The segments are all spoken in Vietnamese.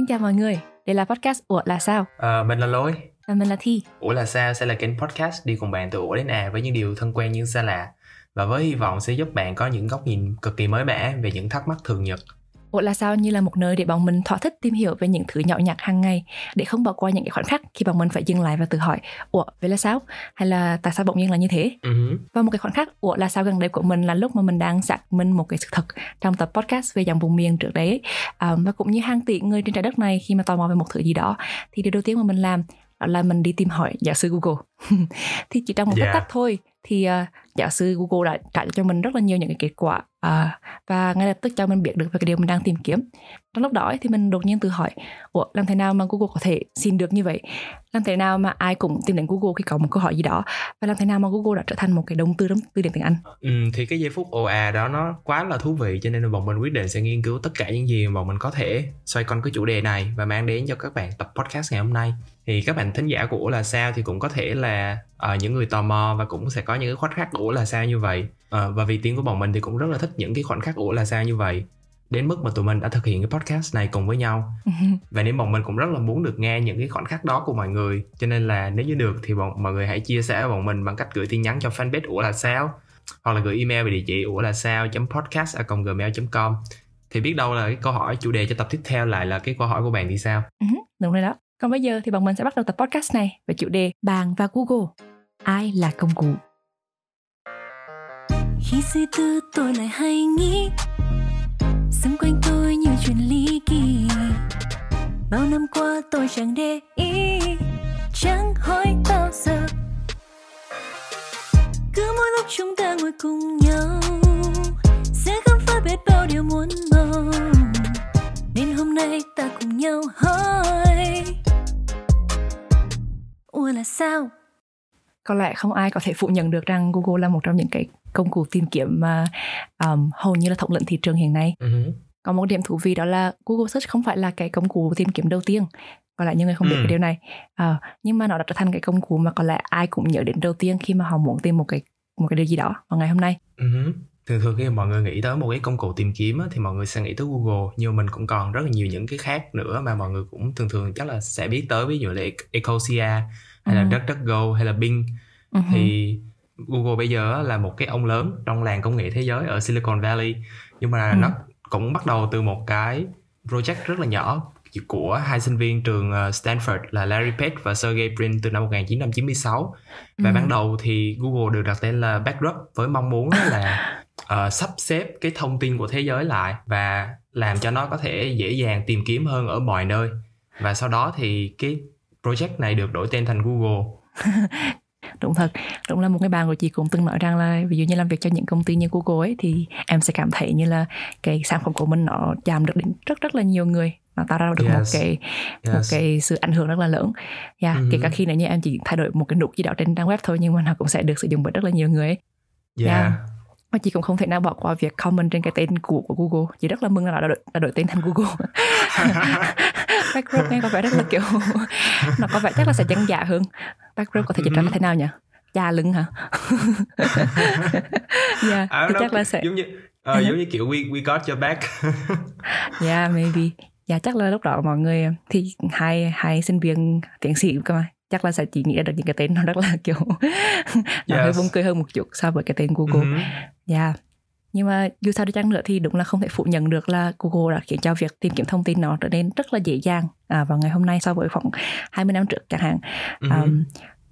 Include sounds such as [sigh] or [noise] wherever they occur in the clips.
Xin chào mọi người, đây là podcast Ủa là sao? Ờ, mình là Lối. Và mình là Thi. Ủa là sao sẽ là kênh podcast đi cùng bạn từ Ủa đến À với những điều thân quen nhưng xa lạ và với hy vọng sẽ giúp bạn có những góc nhìn cực kỳ mới mẻ về những thắc mắc thường nhật. Ủa là sao như là một nơi để bọn mình thỏa thích tìm hiểu về những thứ nhỏ nhặt hàng ngày để không bỏ qua những cái khoảnh khắc khi bọn mình phải dừng lại và tự hỏi Ủa vậy là sao? Hay là tại sao bỗng nhiên là như thế? Uh-huh. Và một cái khoảnh khắc Ủa là sao gần đây của mình là lúc mà mình đang xác minh một cái sự thật trong tập podcast về dòng vùng miền trước đấy à, và cũng như hàng tỷ người trên trái đất này khi mà tò mò về một thứ gì đó thì điều đầu tiên mà mình làm đó là mình đi tìm hỏi giáo sư Google [laughs] thì chỉ trong một Yeah. tích tắc thôi thì uh, giáo sư Google đã trả cho mình rất là nhiều những cái kết quả à, và ngay lập tức cho mình biết được về cái điều mình đang tìm kiếm. Trong lúc đó thì mình đột nhiên tự hỏi ủa làm thế nào mà Google có thể xin được như vậy? Làm thế nào mà ai cũng tìm đến Google khi có một câu hỏi gì đó? Và làm thế nào mà Google đã trở thành một cái đồng từ trong từ điển tiếng Anh? Ừ, thì cái giây phút ồ à đó nó quá là thú vị cho nên là bọn mình quyết định sẽ nghiên cứu tất cả những gì mà bọn mình có thể xoay quanh cái chủ đề này và mang đến cho các bạn tập podcast ngày hôm nay. Thì các bạn thính giả của Ủa là sao thì cũng có thể là ờ, những người tò mò và cũng sẽ có những cái khoảnh khắc Ủa là sao như vậy. Ờ, và vì tiếng của bọn mình thì cũng rất là thích những cái khoảnh khắc Ủa là sao như vậy. Đến mức mà tụi mình đã thực hiện cái podcast này cùng với nhau. [laughs] Và nếu bọn mình cũng rất là muốn được nghe những cái khoảnh khắc đó của mọi người. Cho nên là nếu như được thì bọn mọi người hãy chia sẻ với bọn mình bằng cách gửi tin nhắn cho fanpage ủa là sao hoặc là gửi email về địa chỉ ủa là sao podcast gmail com. Thì biết đâu là cái câu hỏi chủ đề cho tập tiếp theo lại là cái câu hỏi của bạn thì sao? Ừ, đúng rồi đó còn bây giờ thì bọn mình sẽ bắt đầu tập podcast này với chủ đề bàn và Google. Ai là công cụ? Khi suy tư tôi lại hay nghĩ, Xung quanh tôi nhiều chuyện ly kỳ. Bao năm qua tôi chẳng để ý, Chẳng hỏi bao giờ. Cứ mỗi lúc chúng ta ngồi cùng nhau, Sẽ khám phá biết bao điều muốn mong. Nên hôm nay ta cùng nhau hỏi Ủa là sao? có lẽ không ai có thể phủ nhận được rằng Google là một trong những cái công cụ tìm kiếm mà um, hầu như là thống lĩnh thị trường hiện nay Ừ. có một điểm thú vị đó là Google Search không phải là cái công cụ tìm kiếm đầu tiên có lẽ nhiều người không biết Ừ. cái điều này Ờ, nhưng mà nó đã trở thành cái công cụ mà có lẽ ai cũng nhớ đến đầu tiên khi mà họ muốn tìm một cái một cái điều gì đó vào ngày hôm nay Ừ. thường thường khi mà mọi người nghĩ tới một cái công cụ tìm kiếm á, thì mọi người sẽ nghĩ tới Google nhưng mà mình cũng còn rất là nhiều những cái khác nữa mà mọi người cũng thường thường chắc là sẽ biết tới ví dụ là Ecosia hay là Ừ. DuckDuckGo hay là Bing Ừ. thì Google bây giờ là một cái ông lớn trong làng công nghệ thế giới ở Silicon Valley nhưng mà Ừ. nó cũng bắt đầu từ một cái project rất là nhỏ của hai sinh viên trường ờ, Stanford là Larry Page và Sergey Brin từ năm 1996 và Ừ. ban đầu thì Google được đặt tên là Backup với mong muốn là ờ, sắp xếp cái thông tin của thế giới lại và làm cho nó có thể dễ dàng tìm kiếm hơn ở mọi nơi và sau đó thì cái project này được đổi tên thành Google [laughs] đúng thật đúng là một cái bạn của chị cũng từng nói rằng là ví dụ như làm việc cho những công ty như Google ấy thì em sẽ cảm thấy như là cái sản phẩm của mình nó chạm được đến rất rất là nhiều người nó tạo ra được một Yes. cái một Yes. cái sự ảnh hưởng rất là lớn yeah, Ừ. kể cả khi nếu như em chỉ thay đổi một cái nút gì đó trên trang web thôi nhưng mà nó cũng sẽ được sử dụng bởi rất là nhiều người ấy. yeah. Yeah. Và chị cũng không thể nào bỏ qua việc comment trên cái tên cũ của Google. Chị rất là mừng là đã đổi, đã đổi tên thành Google. [laughs] Backroom nghe có vẻ rất là kiểu nó có vẻ chắc là sẽ chân dạ hơn. Backroom có thể dịch ra là thế nào nhỉ? Cha lưng hả? [laughs] Yeah, thì chắc là sẽ giống như ờ, giống như kiểu we we got your back. [laughs] Yeah maybe. Dạ chắc là lúc đó mọi người thì hai hai sinh viên tiến sĩ cơ mà chắc là sẽ chỉ nghĩ được những cái tên nó rất là [laughs] kiểu nó hơi Yes. buồn cười hơn một chút so với cái tên Google Mhm. Dạ. Nhưng mà dù sao đi chăng nữa thì đúng là không thể phủ nhận được là Google đã khiến cho việc tìm kiếm thông tin nó trở nên rất là dễ dàng à, vào ngày hôm nay so với khoảng 20 năm trước chẳng hạn. Mhm. Um,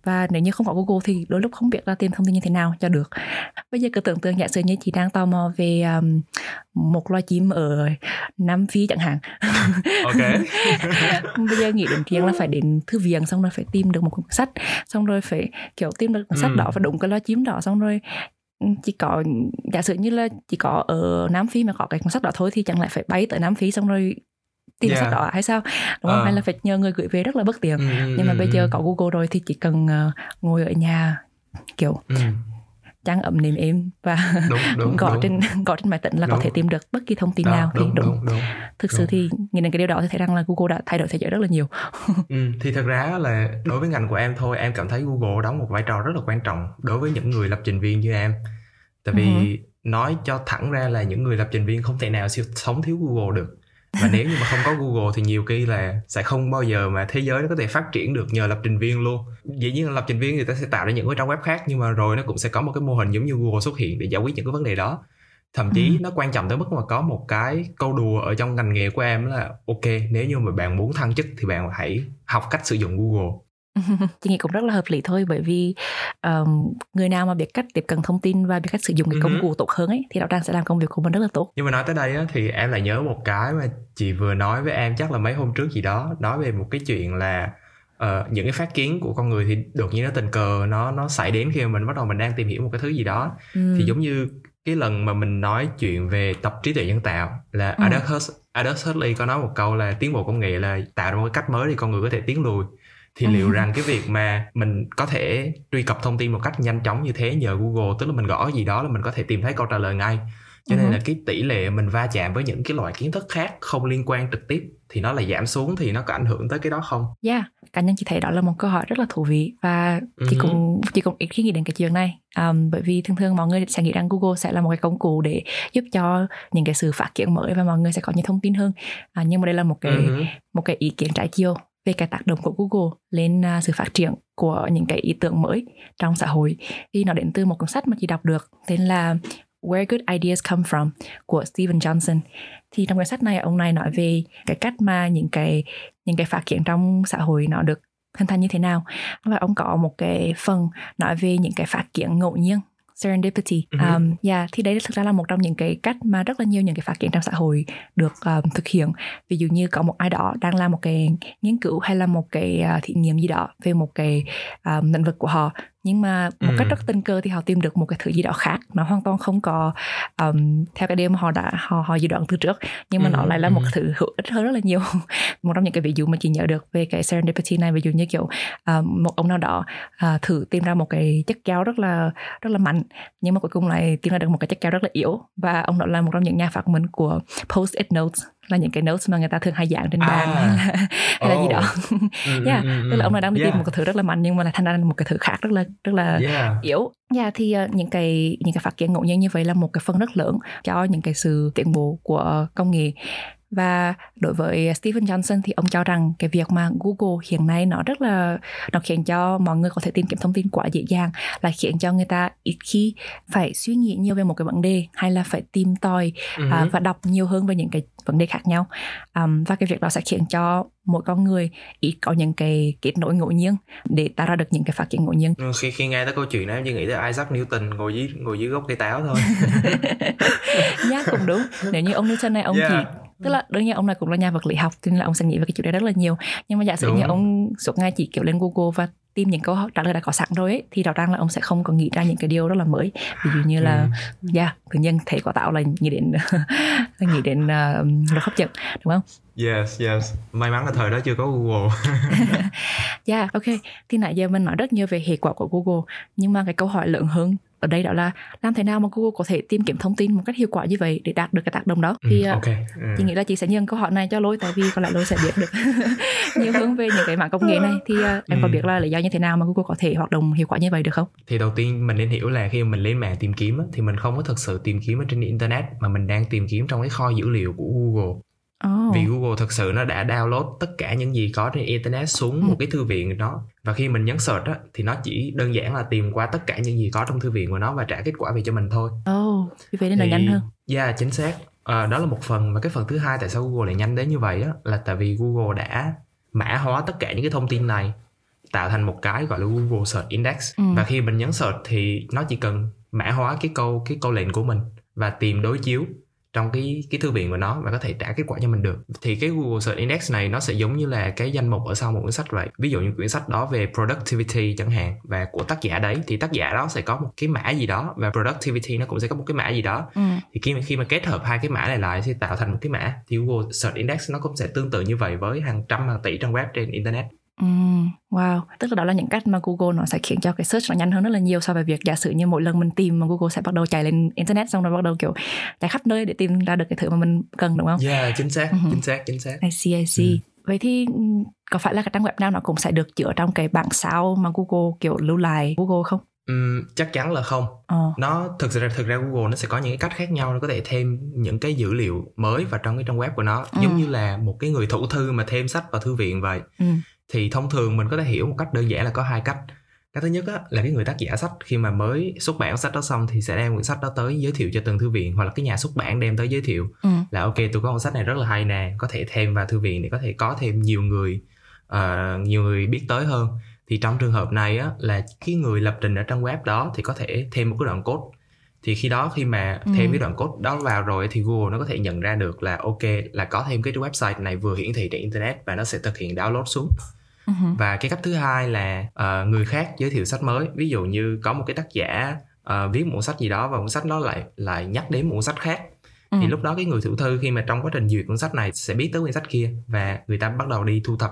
và nếu như không có Google thì đôi lúc không biết là tìm thông tin như thế nào cho được. Bây giờ cứ tưởng tượng giả sử như chị đang tò mò về um, một loài chim ở Nam Phi chẳng hạn. ok [laughs] Bây giờ nghĩ đến chuyện là phải đến thư viện xong rồi phải tìm được một cuốn sách xong rồi phải kiểu tìm được cuốn sách Ừ. đó và đúng cái loài chim đó xong rồi chỉ có giả sử như là chỉ có ở Nam Phi mà có cái cuốn sách đó thôi thì chẳng lẽ phải bay tới Nam Phi xong rồi tìm Yeah. sách đó hay sao đúng không Ờ. hay là phải nhờ người gửi về rất là bất tiện Mhm, nhưng mà bây giờ mhm. có Google rồi thì chỉ cần ờ, ngồi ở nhà kiểu Ừ, trang ấm nệm êm và đúng đúng [laughs] gõ đúng. trên gõ trên máy tính là có Đúng. thể tìm được bất kỳ thông tin Đó, nào thì đúng, đúng, đúng đúng thực sự đúng. thì nhìn đến cái điều đó thì thấy rằng là Google đã thay đổi thế giới rất là nhiều [laughs] Ừ, thì thật ra là đối với ngành của em thôi em cảm thấy Google đóng một vai trò rất là quan trọng đối với những người lập trình viên như em tại vì Ừ nói cho thẳng ra là những người lập trình viên không thể nào siêu sống thiếu Google được và nếu như mà không có Google thì nhiều khi là sẽ không bao giờ mà thế giới nó có thể phát triển được nhờ lập trình viên luôn. Dĩ nhiên là lập trình viên người ta sẽ tạo ra những cái trang web khác nhưng mà rồi nó cũng sẽ có một cái mô hình giống như Google xuất hiện để giải quyết những cái vấn đề đó. Thậm chí ừ. nó quan trọng tới mức mà có một cái câu đùa ở trong ngành nghề của em là ok nếu như mà bạn muốn thăng chức thì bạn hãy học cách sử dụng Google chị nghĩ cũng rất là hợp lý thôi bởi vì um, người nào mà biết cách tiếp cận thông tin và biết cách sử dụng cái công ừ cụ tốt hơn ấy thì đạo tràng sẽ làm công việc của mình rất là tốt nhưng mà nói tới đây á, thì em lại nhớ một cái mà chị vừa nói với em chắc là mấy hôm trước gì đó nói về một cái chuyện là uh, những cái phát kiến của con người thì đột nhiên nó tình cờ nó nó xảy đến khi mà mình bắt đầu mình đang tìm hiểu một cái thứ gì đó ừ. thì giống như cái lần mà mình nói chuyện về tập trí tuệ nhân tạo là ừ. Aldous, Huxley có nói một câu là tiến bộ công nghệ là tạo ra một cái cách mới để con người có thể tiến lùi thì liệu rằng cái việc mà mình có thể truy cập thông tin một cách nhanh chóng như thế nhờ Google tức là mình gõ gì đó là mình có thể tìm thấy câu trả lời ngay. Cho nên là cái tỷ lệ mình va chạm với những cái loại kiến thức khác không liên quan trực tiếp thì nó là giảm xuống thì nó có ảnh hưởng tới cái đó không? Yeah, cá nhân chị thấy đó là một câu hỏi rất là thú vị và chị uh cũng chị cũng ít khi nghĩ đến cái chuyện này. Um, bởi vì thường thường mọi người sẽ nghĩ rằng Google sẽ là một cái công cụ để giúp cho những cái sự phát triển mới và mọi người sẽ có nhiều thông tin hơn. À, nhưng mà đây là một cái uh một cái ý kiến trái chiều về cái tác động của Google lên uh, sự phát triển của những cái ý tưởng mới trong xã hội. Thì nó đến từ một cuốn sách mà chị đọc được tên là Where Good Ideas Come From của Steven Johnson. Thì trong cuốn sách này ông này nói về cái cách mà những cái những cái phát triển trong xã hội nó được hình thành như thế nào. Và ông có một cái phần nói về những cái phát triển ngẫu nhiên serendipity. Uh-huh. Um, yeah, thì đấy thực ra là một trong những cái cách mà rất là nhiều những cái phát triển trong xã hội được um, thực hiện. Ví dụ như có một ai đó đang làm một cái nghiên cứu hay là một cái uh, thí nghiệm gì đó về một cái um, lĩnh vực của họ nhưng mà một ừ. cách rất tình cờ thì họ tìm được một cái thứ gì đó khác nó hoàn toàn không có um, theo cái điều mà họ đã họ họ dự đoán từ trước nhưng mà ừ. nó lại là một ừ. thứ hữu ích hơn rất là nhiều [laughs] một trong những cái ví dụ mà chị nhớ được về cái serendipity này ví dụ như kiểu um, một ông nào đó uh, thử tìm ra một cái chất keo rất là rất là mạnh nhưng mà cuối cùng lại tìm ra được một cái chất keo rất là yếu và ông đó là một trong những nhà phát minh của post-it notes là những cái notes mà người ta thường hay dạng trên bàn à. hay là, hay là gì đó [laughs] ừ, yeah. Ừ, tức là ông này đang đi yeah. tìm một cái thứ rất là mạnh nhưng mà lại thành ra một cái thứ khác rất là rất là yeah. yếu yeah, thì uh, những cái những cái phát triển ngẫu nhiên như vậy là một cái phần rất lớn cho những cái sự tiến bộ của công nghệ và đối với Stephen Johnson thì ông cho rằng cái việc mà Google hiện nay nó rất là nó khiến cho mọi người có thể tìm kiếm thông tin quá dễ dàng là khiến cho người ta ít khi phải suy nghĩ nhiều về một cái vấn đề hay là phải tìm tòi uh-huh. uh, và đọc nhiều hơn về những cái vấn đề khác nhau um, và cái việc đó sẽ khiến cho mỗi con người ít có những cái kết nối ngẫu nhiên để tạo ra được những cái phát triển ngẫu nhiên ừ, khi khi nghe tới câu chuyện này em chỉ nghĩ tới Isaac Newton ngồi dưới ngồi dưới gốc cây táo thôi [laughs] nhá cũng đúng nếu như ông Newton này ông yeah. thì tức là đương nhiên ông này cũng là nhà vật lý học cho nên là ông sẽ nghĩ về cái chủ đề rất là nhiều nhưng mà giả sử như ông suốt ngày chỉ kiểu lên Google và tìm những câu trả lời đã có sẵn rồi ấy, thì rõ ràng là ông sẽ không còn nghĩ ra những cái điều rất là mới ví dụ như là ừ. yeah, tự nhiên thể có tạo là nghĩ đến [laughs] nghĩ đến uh, luật hấp dẫn đúng không Yes, yes. May mắn là thời đó chưa có Google. yeah, [laughs] ok. Thì nãy giờ mình nói rất nhiều về hệ quả của Google, nhưng mà cái câu hỏi lớn hơn ở đây đó là làm thế nào mà Google có thể tìm kiếm thông tin một cách hiệu quả như vậy để đạt được cái tác động đó thì ừ, okay. ừ. chị nghĩ là chị sẽ nhân câu hỏi này cho lôi tại vì có lẽ lôi sẽ biết được [laughs] nhiều hướng về những cái mảng công nghệ này thì uh, em ừ. có biết là lý do như thế nào mà Google có thể hoạt động hiệu quả như vậy được không? Thì đầu tiên mình nên hiểu là khi mình lên mạng tìm kiếm thì mình không có thực sự tìm kiếm ở trên internet mà mình đang tìm kiếm trong cái kho dữ liệu của Google Oh. Vì Google thực sự nó đã download tất cả những gì có trên internet xuống ừ. một cái thư viện đó và khi mình nhấn search á thì nó chỉ đơn giản là tìm qua tất cả những gì có trong thư viện của nó và trả kết quả về cho mình thôi. Oh, vì vậy nên là nhanh hơn. Yeah, dạ, chính xác. À, đó là một phần và cái phần thứ hai tại sao Google lại nhanh đến như vậy á là tại vì Google đã mã hóa tất cả những cái thông tin này tạo thành một cái gọi là Google Search Index ừ. và khi mình nhấn search thì nó chỉ cần mã hóa cái câu cái câu lệnh của mình và tìm đối chiếu trong cái cái thư viện của nó và có thể trả kết quả cho mình được. Thì cái Google Search Index này nó sẽ giống như là cái danh mục ở sau một cuốn sách vậy. Ví dụ như quyển sách đó về productivity chẳng hạn và của tác giả đấy thì tác giả đó sẽ có một cái mã gì đó và productivity nó cũng sẽ có một cái mã gì đó. Ừ. thì khi mà khi mà kết hợp hai cái mã này lại thì tạo thành một cái mã. Thì Google Search Index nó cũng sẽ tương tự như vậy với hàng trăm hàng tỷ trang web trên internet Mm, wow, tức là đó là những cách mà Google nó sẽ khiến cho cái search nó nhanh hơn rất là nhiều so với việc giả sử như mỗi lần mình tìm mà Google sẽ bắt đầu chạy lên internet xong rồi bắt đầu kiểu chạy khắp nơi để tìm ra được cái thứ mà mình cần đúng không? Yeah, chính xác, uh-huh. chính xác, chính xác. I see, I see. Mm. Vậy thì có phải là cái trang web nào nó cũng sẽ được chữa trong cái bảng sao mà Google kiểu lưu lại Google không? Ừm, chắc chắn là không Ờ. nó thực ra thực ra Google nó sẽ có những cái cách khác nhau để có thể thêm những cái dữ liệu mới vào trong cái trang web của nó Ừ. giống như là một cái người thủ thư mà thêm sách vào thư viện vậy Ừ. thì thông thường mình có thể hiểu một cách đơn giản là có hai cách. Cái thứ nhất á, là cái người tác giả sách khi mà mới xuất bản sách đó xong thì sẽ đem quyển sách đó tới giới thiệu cho từng thư viện hoặc là cái nhà xuất bản đem tới giới thiệu. Ừ. là ok tôi có cuốn sách này rất là hay nè có thể thêm vào thư viện để có thể có thêm nhiều người ờ, nhiều người biết tới hơn. Thì trong trường hợp này á là cái người lập trình ở trang web đó thì có thể thêm một cái đoạn code. Thì khi đó khi mà Ừ. thêm cái đoạn code đó vào rồi thì Google nó có thể nhận ra được là ok là có thêm cái website này vừa hiển thị trên internet và nó sẽ thực hiện download xuống Ừ. và cái cách thứ hai là ờ, người khác giới thiệu sách mới ví dụ như có một cái tác giả ờ, viết một cuốn sách gì đó và cuốn sách đó lại lại nhắc đến một cuốn sách khác Ừ. thì lúc đó cái người thử thư khi mà trong quá trình duyệt cuốn sách này sẽ biết tới quyển sách kia và người ta bắt đầu đi thu thập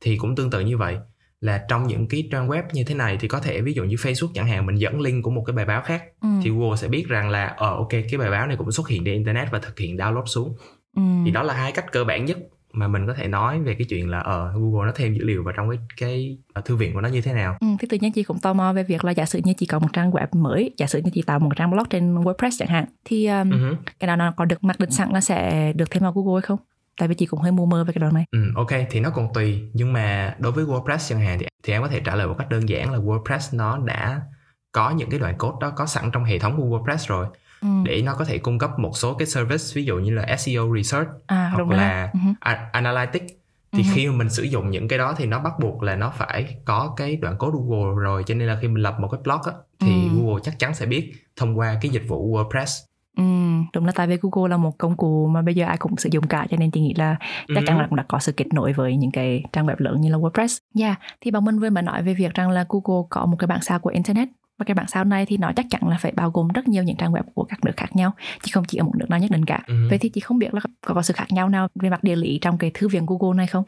thì cũng tương tự như vậy là trong những cái trang web như thế này thì có thể ví dụ như Facebook chẳng hạn mình dẫn link của một cái bài báo khác Ừ. thì Google sẽ biết rằng là ờ ok cái bài báo này cũng xuất hiện trên internet và thực hiện download xuống Ừ. thì đó là hai cách cơ bản nhất mà mình có thể nói về cái chuyện là ờ Google nó thêm dữ liệu vào trong cái cái ờ, thư viện của nó như thế nào? Ừ, thì tự nhiên chị cũng tò mò về việc là giả sử như chị có một trang web mới giả sử như chị tạo một trang blog trên WordPress chẳng hạn thì um, hứ. cái đó nó có được mặc định sẵn là sẽ được thêm vào Google hay không? Tại vì chị cũng hơi mù mờ về cái đoạn này Ừ, ok thì nó còn tùy nhưng mà đối với WordPress chẳng hạn thì thì em có thể trả lời một cách đơn giản là WordPress nó đã có những cái đoạn code đó có sẵn trong hệ thống của WordPress rồi ừ. để nó có thể cung cấp một số cái service ví dụ như là SEO research à hoặc là a- analytics thì hứ. khi mà mình sử dụng những cái đó thì nó bắt buộc là nó phải có cái đoạn code Google rồi cho nên là khi mình lập một cái blog á, thì Ừ. Google chắc chắn sẽ biết thông qua cái dịch vụ WordPress Ừ, đúng là tại vì Google là một công cụ mà bây giờ ai cũng sử dụng cả cho nên chị nghĩ là chắc chắn là cũng đã có sự kết nối với những cái trang web lớn như là WordPress. Yeah, thì bạn Minh vừa mới nói về việc rằng là Google có một cái bảng sao của internet và cái bảng sao này thì nó chắc chắn là phải bao gồm rất nhiều những trang web của các nước khác nhau chứ không chỉ ở một nước nào nhất định cả. Ừ. Vậy thì chị không biết là có, có sự khác nhau nào về mặt địa lý trong cái thư viện Google này không?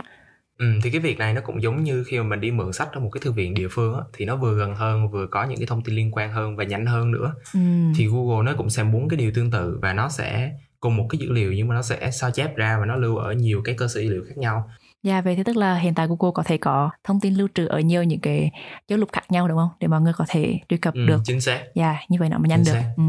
Ừ, thì cái việc này nó cũng giống như khi mà mình đi mượn sách ở một cái thư viện địa phương á, thì nó vừa gần hơn vừa có những cái thông tin liên quan hơn và nhanh hơn nữa Ừ. thì Google nó cũng sẽ muốn cái điều tương tự và nó sẽ cùng một cái dữ liệu nhưng mà nó sẽ sao chép ra và nó lưu ở nhiều cái cơ sở dữ liệu khác nhau Dạ vậy thì tức là hiện tại Google có thể có thông tin lưu trữ ở nhiều những cái dấu lục khác nhau đúng không? Để mọi người có thể truy cập ừ, được chính xác Dạ, như vậy nó mới nhanh Chính được. xác. Ừ.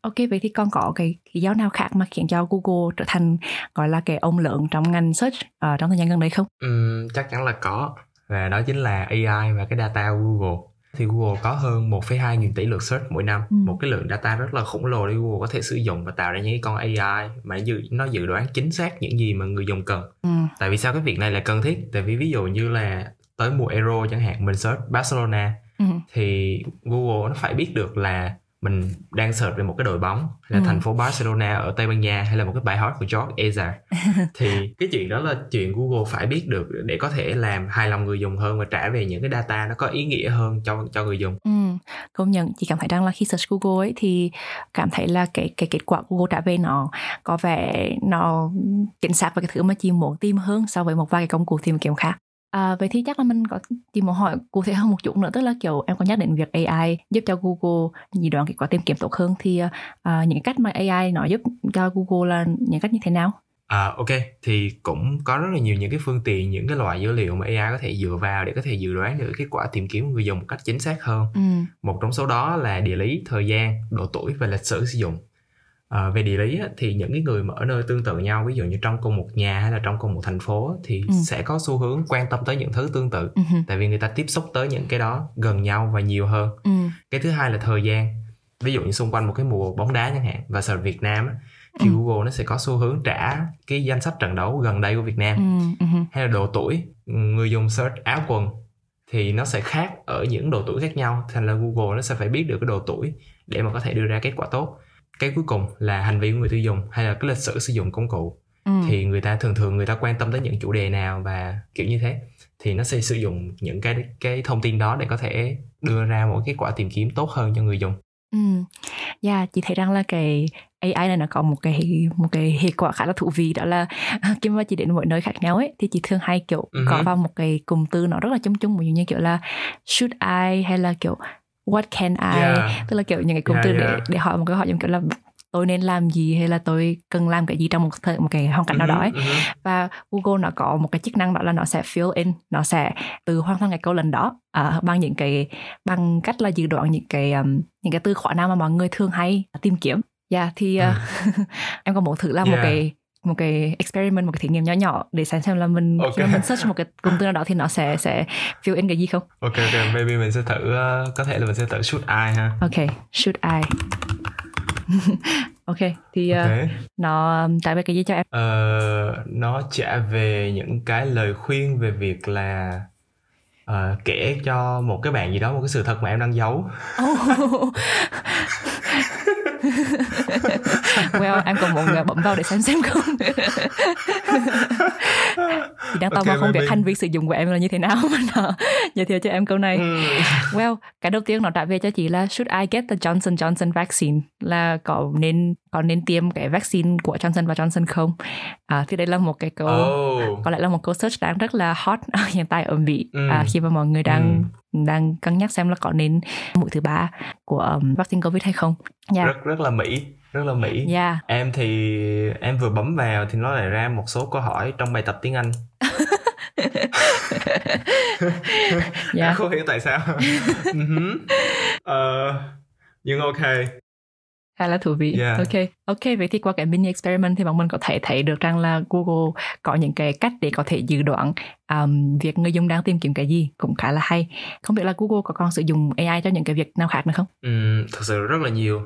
Ok, vậy thì còn có cái lý do nào khác mà khiến cho Google trở thành gọi là cái ông lớn trong ngành search ở trong thời gian gần đây không? Ừm, chắc chắn là có và đó chính là AI và cái data của Google thì Google có hơn 1,2 nghìn tỷ lượt search mỗi năm Ừ. một cái lượng data rất là khổng lồ để Google có thể sử dụng và tạo ra những cái con AI mà dự, nó dự đoán chính xác những gì mà người dùng cần Ừ. tại vì sao cái việc này là cần thiết tại vì ví dụ như là tới mùa Euro chẳng hạn mình search Barcelona Ừ. thì Google nó phải biết được là mình đang search về một cái đội bóng là Ừ. thành phố Barcelona ở Tây Ban Nha hay là một cái bài hỏi của George Ezra [laughs] thì cái chuyện đó là chuyện Google phải biết được để có thể làm hài lòng người dùng hơn và trả về những cái data nó có ý nghĩa hơn cho cho người dùng Ừ. Công nhận, chị cảm thấy rằng là khi search Google ấy thì cảm thấy là cái cái kết quả Google trả về nó có vẻ nó chính xác với cái thứ mà chị muốn tìm hơn so với một vài cái công cụ tìm kiếm khác. À, vậy thì chắc là mình có chị muốn hỏi cụ thể hơn một chút nữa tức là kiểu em có nhắc đến việc AI giúp cho Google dự đoán kết quả tìm kiếm tốt hơn thì à, những cái cách mà AI nó giúp cho Google là những cách như thế nào? À, ok thì cũng có rất là nhiều những cái phương tiện những cái loại dữ liệu mà AI có thể dựa vào để có thể dự đoán được kết quả tìm kiếm của người dùng một cách chính xác hơn Ừ. một trong số đó là địa lý thời gian độ tuổi và lịch sử sử dụng à, về địa lý á, thì những cái người mà ở nơi tương tự nhau ví dụ như trong cùng một nhà hay là trong cùng một thành phố thì Ừ. sẽ có xu hướng quan tâm tới những thứ tương tự Ừ. tại vì người ta tiếp xúc tới những cái đó gần nhau và nhiều hơn Ừ. cái thứ hai là thời gian ví dụ như xung quanh một cái mùa bóng đá chẳng hạn và sở Việt Nam á, thì Ừ. Google nó sẽ có xu hướng trả cái danh sách trận đấu gần đây của Việt Nam Ừ. Ừ. hay là độ tuổi người dùng search áo quần thì nó sẽ khác ở những độ tuổi khác nhau thành là Google nó sẽ phải biết được cái độ tuổi để mà có thể đưa ra kết quả tốt cái cuối cùng là hành vi của người tiêu dùng hay là cái lịch sử sử dụng công cụ Ừ. thì người ta thường thường người ta quan tâm tới những chủ đề nào và kiểu như thế thì nó sẽ sử dụng những cái cái thông tin đó để có thể đưa ra một kết quả tìm kiếm tốt hơn cho người dùng Ừ. Yeah, chị thấy rằng là cái AI này nó có một cái một cái hệ quả khá là thú vị đó là khi mà chị đến mỗi nơi khác nhau ấy thì chị thường hay kiểu Ừ có hứ. vào một cái cụm từ nó rất là chung chung ví dụ như kiểu là should I hay là kiểu what can I Yeah. tức là kiểu những cái cụm Yeah, từ yeah. để để hỏi một cái hỏi giống kiểu là tôi nên làm gì hay là tôi cần làm cái gì trong một thời một cái hoàn cảnh nào đó ấy. Ừ, ừ. và Google nó có một cái chức năng đó là nó sẽ fill in nó sẽ tự hoàn thành cái câu lần đó à, bằng những cái bằng cách là dự đoán những cái um, những cái từ khóa nào mà mọi người thường hay tìm kiếm dạ yeah, thì uh, [laughs] em có muốn thử làm một. Yeah. cái một cái experiment một cái thí nghiệm nhỏ nhỏ để xem xem là mình Ok. khi mà mình search một cái cụm từ nào đó thì nó sẽ sẽ fill in cái gì không? Ok ok maybe mình sẽ thử ờ, có thể là mình sẽ thử shoot eye ha. Ok should [laughs] I ok thì uh, nó um, trả về cái gì cho em? Ờ, nó trả về những cái lời khuyên về việc là ờ, kể cho một cái bạn gì đó một cái sự thật mà em đang giấu. [laughs] Oh. [laughs] [laughs] well, em còn muốn bấm vào để xem xem không [laughs] Chị đang tò Ok, mò không biết hành vi sử dụng của em là như thế nào mà nó [laughs] giới thiệu cho em câu này Ừ. Well, cái đầu tiên nó trả về cho chị là Should I get the Johnson Johnson vaccine? Là có nên có nên tiêm cái vaccine của Johnson và Johnson không? À, thì đây là một cái câu oh có lẽ là một câu search đang rất là hot hiện tại ở Mỹ Ừ. à, khi mà mọi người đang đang cân nhắc xem là có nên mũi thứ ba của um, vaccine covid hay không. Yeah. rất rất là mỹ rất là mỹ Yeah. em thì em vừa bấm vào thì nó lại ra một số câu hỏi trong bài tập tiếng anh [laughs] [laughs] Yeah. không hiểu tại sao [laughs] hứ. Ờ, nhưng ok khá là thú vị. Yeah. Ok, ok vậy thì qua cái mini experiment thì bọn mình có thể thấy được rằng là Google có những cái cách để có thể dự đoán um, việc người dùng đang tìm kiếm cái gì cũng khá là hay. Không biết là Google có còn sử dụng AI cho những cái việc nào khác nữa không? Ừm, thực sự rất là nhiều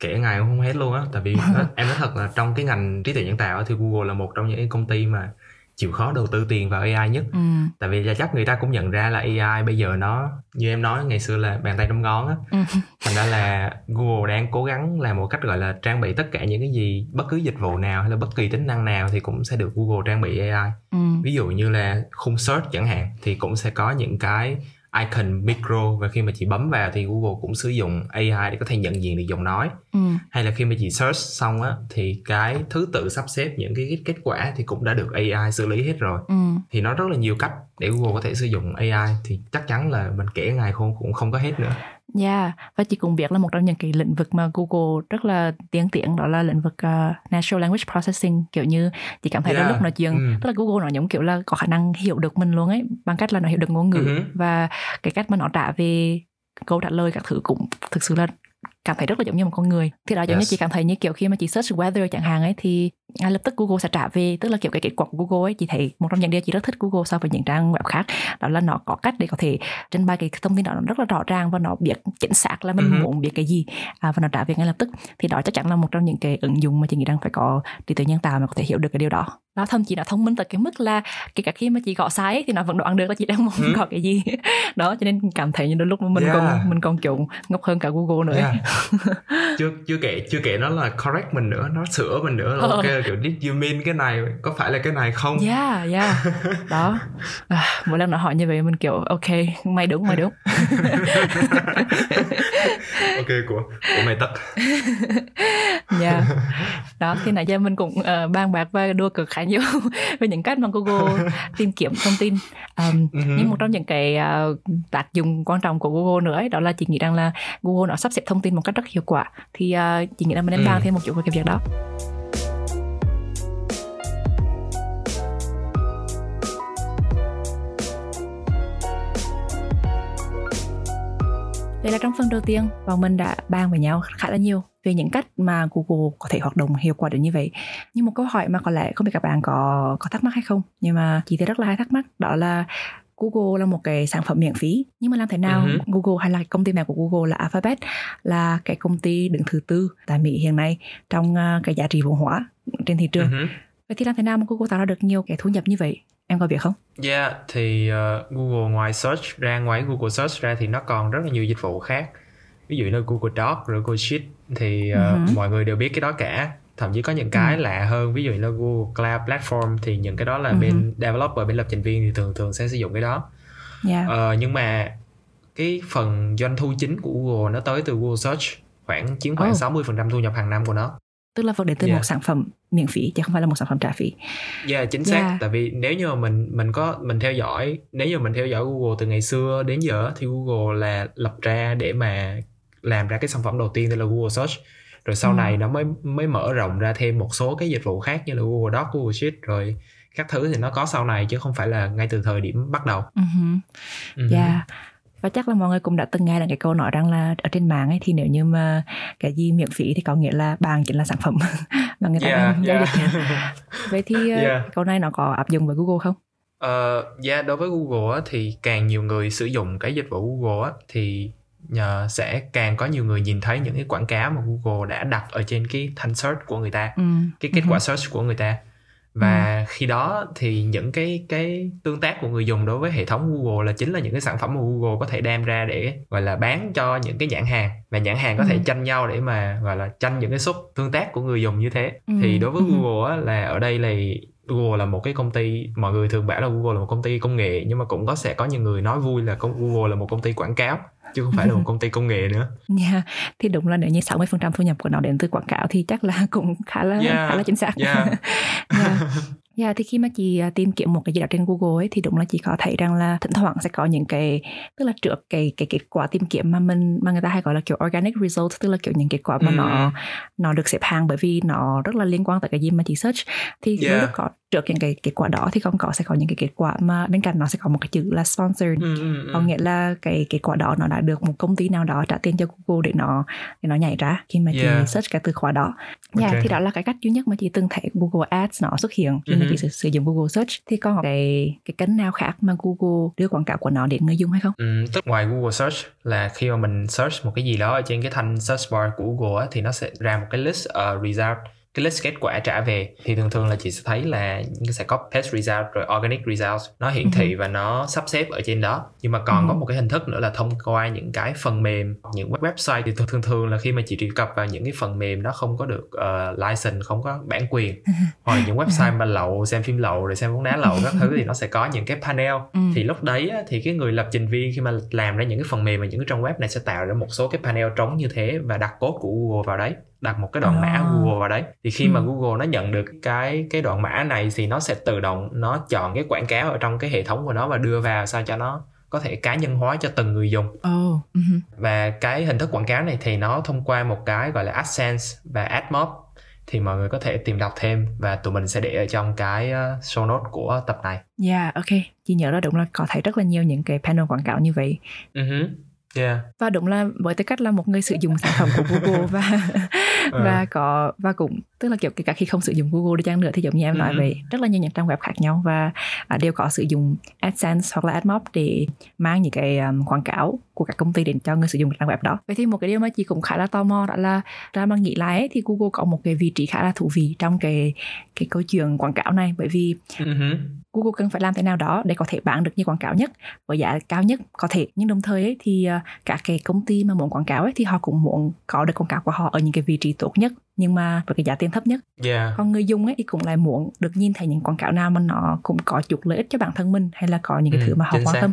kể ngày cũng không hết luôn á tại vì [laughs] em nói thật là trong cái ngành trí tuệ nhân tạo thì Google là một trong những công ty mà chịu khó đầu tư tiền vào AI nhất Ừ. tại vì chắc người ta cũng nhận ra là AI bây giờ nó như em nói ngày xưa là bàn tay trong ngón á Ừ. [laughs] thành ra là Google đang cố gắng làm một cách gọi là trang bị tất cả những cái gì bất cứ dịch vụ nào hay là bất kỳ tính năng nào thì cũng sẽ được Google trang bị AI Ừ. ví dụ như là khung search chẳng hạn thì cũng sẽ có những cái icon micro và khi mà chị bấm vào thì Google cũng sử dụng AI để có thể nhận diện được giọng nói Ừ. hay là khi mà chị search xong á thì cái thứ tự sắp xếp những cái kết quả thì cũng đã được AI xử lý hết rồi Ừ. thì nó rất là nhiều cách để Google có thể sử dụng AI thì chắc chắn là mình kể ngày không cũng không có hết nữa Yeah, và chị cũng biết là một trong những cái lĩnh vực mà Google rất là tiến triển đó là lĩnh vực uh, Natural Language Processing kiểu như chị cảm thấy là Yeah, lúc nói chuyện ừ. tức là Google nó giống kiểu là có khả năng hiểu được mình luôn ấy bằng cách là nó hiểu được ngôn ngữ hứ. và cái cách mà nó trả về câu trả lời các thứ cũng thực sự là cảm thấy rất là giống như một con người thì đó giống như Yes. chị cảm thấy như kiểu khi mà chị search weather chẳng hạn ấy thì ngay lập tức Google sẽ trả về tức là kiểu cái kết quả của Google ấy chị thấy một trong những điều chị rất thích Google so với những trang web khác đó là nó có cách để có thể trình bày cái thông tin đó nó rất là rõ ràng và nó biết chính xác là mình hứ. muốn biết cái gì à, và nó trả về ngay lập tức thì đó chắc chắn là một trong những cái ứng dụng mà chị nghĩ rằng phải có trí tuệ nhân tạo mà có thể hiểu được cái điều đó nó thậm chí nó thông minh tới cái mức là kể cả khi mà chị gõ sai thì nó vẫn đoán được là chị đang muốn Ừ. gõ cái gì [laughs] đó cho nên cảm thấy như đôi lúc mà mình Yeah. còn mình còn kiểu ngốc hơn cả Google nữa. Yeah. [laughs] chưa chưa kể chưa kể nó là correct mình nữa nó sửa mình nữa là Ờ. ok kiểu did you mean cái này có phải là cái này không Yeah, yeah. [laughs] Đó. À, mỗi lần nó hỏi như vậy mình kiểu ok, mày đúng, mày đúng. ok của của mày tất Yeah. Đó, thì nãy giờ mình cũng uh, bàn bạc và đua cược khá nhiều [laughs] về những cách mà Google [laughs] tìm kiếm thông tin. Um, Ừ nhưng một trong những cái uh, tác dụng quan trọng của Google nữa ấy, đó là chị nghĩ rằng là Google nó sắp xếp thông tin một cách rất hiệu quả. Thì uh, chị nghĩ là mình nên Ừ. bàn thêm một chút về cái việc đó. Đây là trong phần đầu tiên và mình đã bàn với nhau khá là nhiều về những cách mà Google có thể hoạt động hiệu quả đến như vậy. Nhưng một câu hỏi mà có lẽ không biết các bạn có có thắc mắc hay không, nhưng mà chị thì rất là hay thắc mắc đó là Google là một cái sản phẩm miễn phí nhưng mà làm thế nào hứ. Google hay là công ty mẹ của Google là Alphabet là cái công ty đứng thứ tư tại Mỹ hiện nay trong uh, cái giá trị vốn hóa trên thị trường. Hứ. Vậy thì làm thế nào mà Google tạo ra được nhiều cái thu nhập như vậy? Em có biết không? Yeah, thì uh, Google ngoài search ra, ngoài Google search ra thì nó còn rất là nhiều dịch vụ khác. Ví dụ như Google Doc, rồi Google Sheet thì uh, hứ. mọi người đều biết cái đó cả. Thậm chí có những cái Ừ. lạ hơn, ví dụ như Google Cloud Platform thì những cái đó là hứ. bên developer, bên lập trình viên thì thường thường sẽ sử dụng cái đó. Yeah. Ờ, nhưng mà cái phần doanh thu chính của Google nó tới từ Google Search khoảng chiếm khoảng Oh. 60% thu nhập hàng năm của nó. Tức là vẫn đến từ Yeah. một sản phẩm miễn phí chứ không phải là một sản phẩm trả phí. Yeah, chính xác. Yeah. Tại vì nếu như mà mình mình có mình theo dõi, nếu như mình theo dõi Google từ ngày xưa đến giờ thì Google là lập ra để mà làm ra cái sản phẩm đầu tiên tên là Google Search. rồi sau Ừ. này nó mới mới mở rộng ra thêm một số cái dịch vụ khác như là Google Docs, Google Sheet rồi các thứ thì nó có sau này chứ không phải là ngay từ thời điểm bắt đầu. Ừ hử. Ừ. Dạ. Và chắc là mọi người cũng đã từng nghe là cái câu nói rằng là ở trên mạng ấy thì nếu như mà cái gì miễn phí thì có nghĩa là bằng chính là sản phẩm [laughs] mà người ta Yeah, đang giao yeah. dịch. Vậy thì uh, Yeah. câu này nó có áp dụng với Google không? Ờ, yeah, đối với Google á, thì càng nhiều người sử dụng cái dịch vụ Google á, thì nhờ sẽ càng có nhiều người nhìn thấy những cái quảng cáo mà Google đã đặt ở trên cái thanh search của người ta Ừ. cái kết Ừ. quả search của người ta và khi đó thì những cái cái tương tác của người dùng đối với hệ thống Google là chính là những cái sản phẩm mà Google có thể đem ra để gọi là bán cho những cái nhãn hàng và nhãn hàng có thể Ừ. tranh nhau để mà gọi là tranh những cái suất tương tác của người dùng như thế Ừ. thì đối với Ừ. Google á, là ở đây là Google là một cái công ty mọi người thường bảo là Google là một công ty công nghệ nhưng mà cũng có sẽ có những người nói vui là Google là một công ty quảng cáo chứ không phải là một công ty công nghệ nữa Yeah. Thì đúng là nếu như 60% thu nhập của nó đến từ quảng cáo thì chắc là [laughs] cũng khá là Yeah. khá là chính xác. Yeah. [laughs] yeah. Yeah, thì khi mà chị à, tìm kiếm một cái gì đó trên Google ấy thì đúng là chị có thấy rằng là thỉnh thoảng sẽ có những cái tức là trước cái cái kết quả tìm kiếm mà mình mà người ta hay gọi là kiểu organic result tức là kiểu những kết quả mà Ừ. nó nó được xếp hàng bởi vì nó rất là liên quan tới cái gì mà chị search thì Yeah. lúc có trước những cái kết quả đó thì không có sẽ có những cái kết quả mà bên cạnh nó sẽ có một cái chữ là sponsored Ừ, ừ, ừ. có nghĩa là cái kết quả đó nó đã được một công ty nào đó trả tiền cho Google để nó để nó nhảy ra khi mà Yeah. chị search cái từ khóa đó. Yeah, Ok. thì đó là cái cách duy nhất mà chị từng thấy Google Ads nó xuất hiện khi mà Mhm. chị sử, sử dụng Google Search. Thì còn cái cái kênh nào khác mà Google đưa quảng cáo của nó đến người dùng hay không? Ừ, tức ngoài Google Search là khi mà mình search một cái gì đó ở trên cái thanh search bar của Google á, thì nó sẽ ra một cái list uh, result cái list kết quả trả về thì thường thường là chị sẽ thấy là sẽ có page result rồi organic result nó hiển thị và nó sắp xếp ở trên đó. Nhưng mà còn Ừ. có một cái hình thức nữa là thông qua những cái phần mềm những web- website thì thường thường là khi mà chị truy cập vào những cái phần mềm nó không có được uh, license không có bản quyền. Hoặc là những website mà lậu xem phim lậu rồi xem bóng đá lậu các thứ thì nó sẽ có những cái panel. Ừ. thì lúc đấy thì cái người lập trình viên khi mà làm ra những cái phần mềm và những cái trang web này sẽ tạo ra một số cái panel trống như thế và đặt code của Google vào đấy đặt một cái đoạn mã À. Google vào đấy thì khi mà Ừ. Google nó nhận được cái cái đoạn mã này thì nó sẽ tự động nó chọn cái quảng cáo ở trong cái hệ thống của nó và đưa vào sao cho nó có thể cá nhân hóa cho từng người dùng Oh. mhm. và cái hình thức quảng cáo này thì nó thông qua một cái gọi là AdSense và AdMob thì mọi người có thể tìm đọc thêm và tụi mình sẽ để ở trong cái uh, show note của tập này. Yeah, ok. Chị nhớ là đúng là có thấy rất là nhiều những cái panel quảng cáo như vậy. Uh-huh. Yeah. và đúng là với tư cách là một người sử dụng sản phẩm của Google và [laughs] Ờ. và có và cũng tức là kiểu kể cả khi không sử dụng Google đi chăng nữa thì giống như em nói Ừ. vậy rất là nhiều những trang web khác nhau và à, đều có sử dụng AdSense hoặc là AdMob để mang những cái um, quảng cáo của các công ty đến cho người sử dụng trang web đó. Vậy thì một cái điều mà chị cũng khá là tò mò đó là ra mà nghĩ lại ấy, thì Google có một cái vị trí khá là thú vị trong cái cái câu chuyện quảng cáo này bởi vì Uh-huh. Google cần phải làm thế nào đó để có thể bán được nhiều quảng cáo nhất với giá cao nhất có thể nhưng đồng thời ấy, thì à, các cái công ty mà muốn quảng cáo ấy, thì họ cũng muốn có được quảng cáo của họ ở những cái vị trí tốt nhất nhưng mà với cái giá tiền thấp nhất Yeah. còn người dùng ấy thì cũng lại muốn được nhìn thấy những quảng cáo nào mà nó cũng có chút lợi ích cho bản thân mình hay là có những cái Ừ, thứ mà họ quan xác. tâm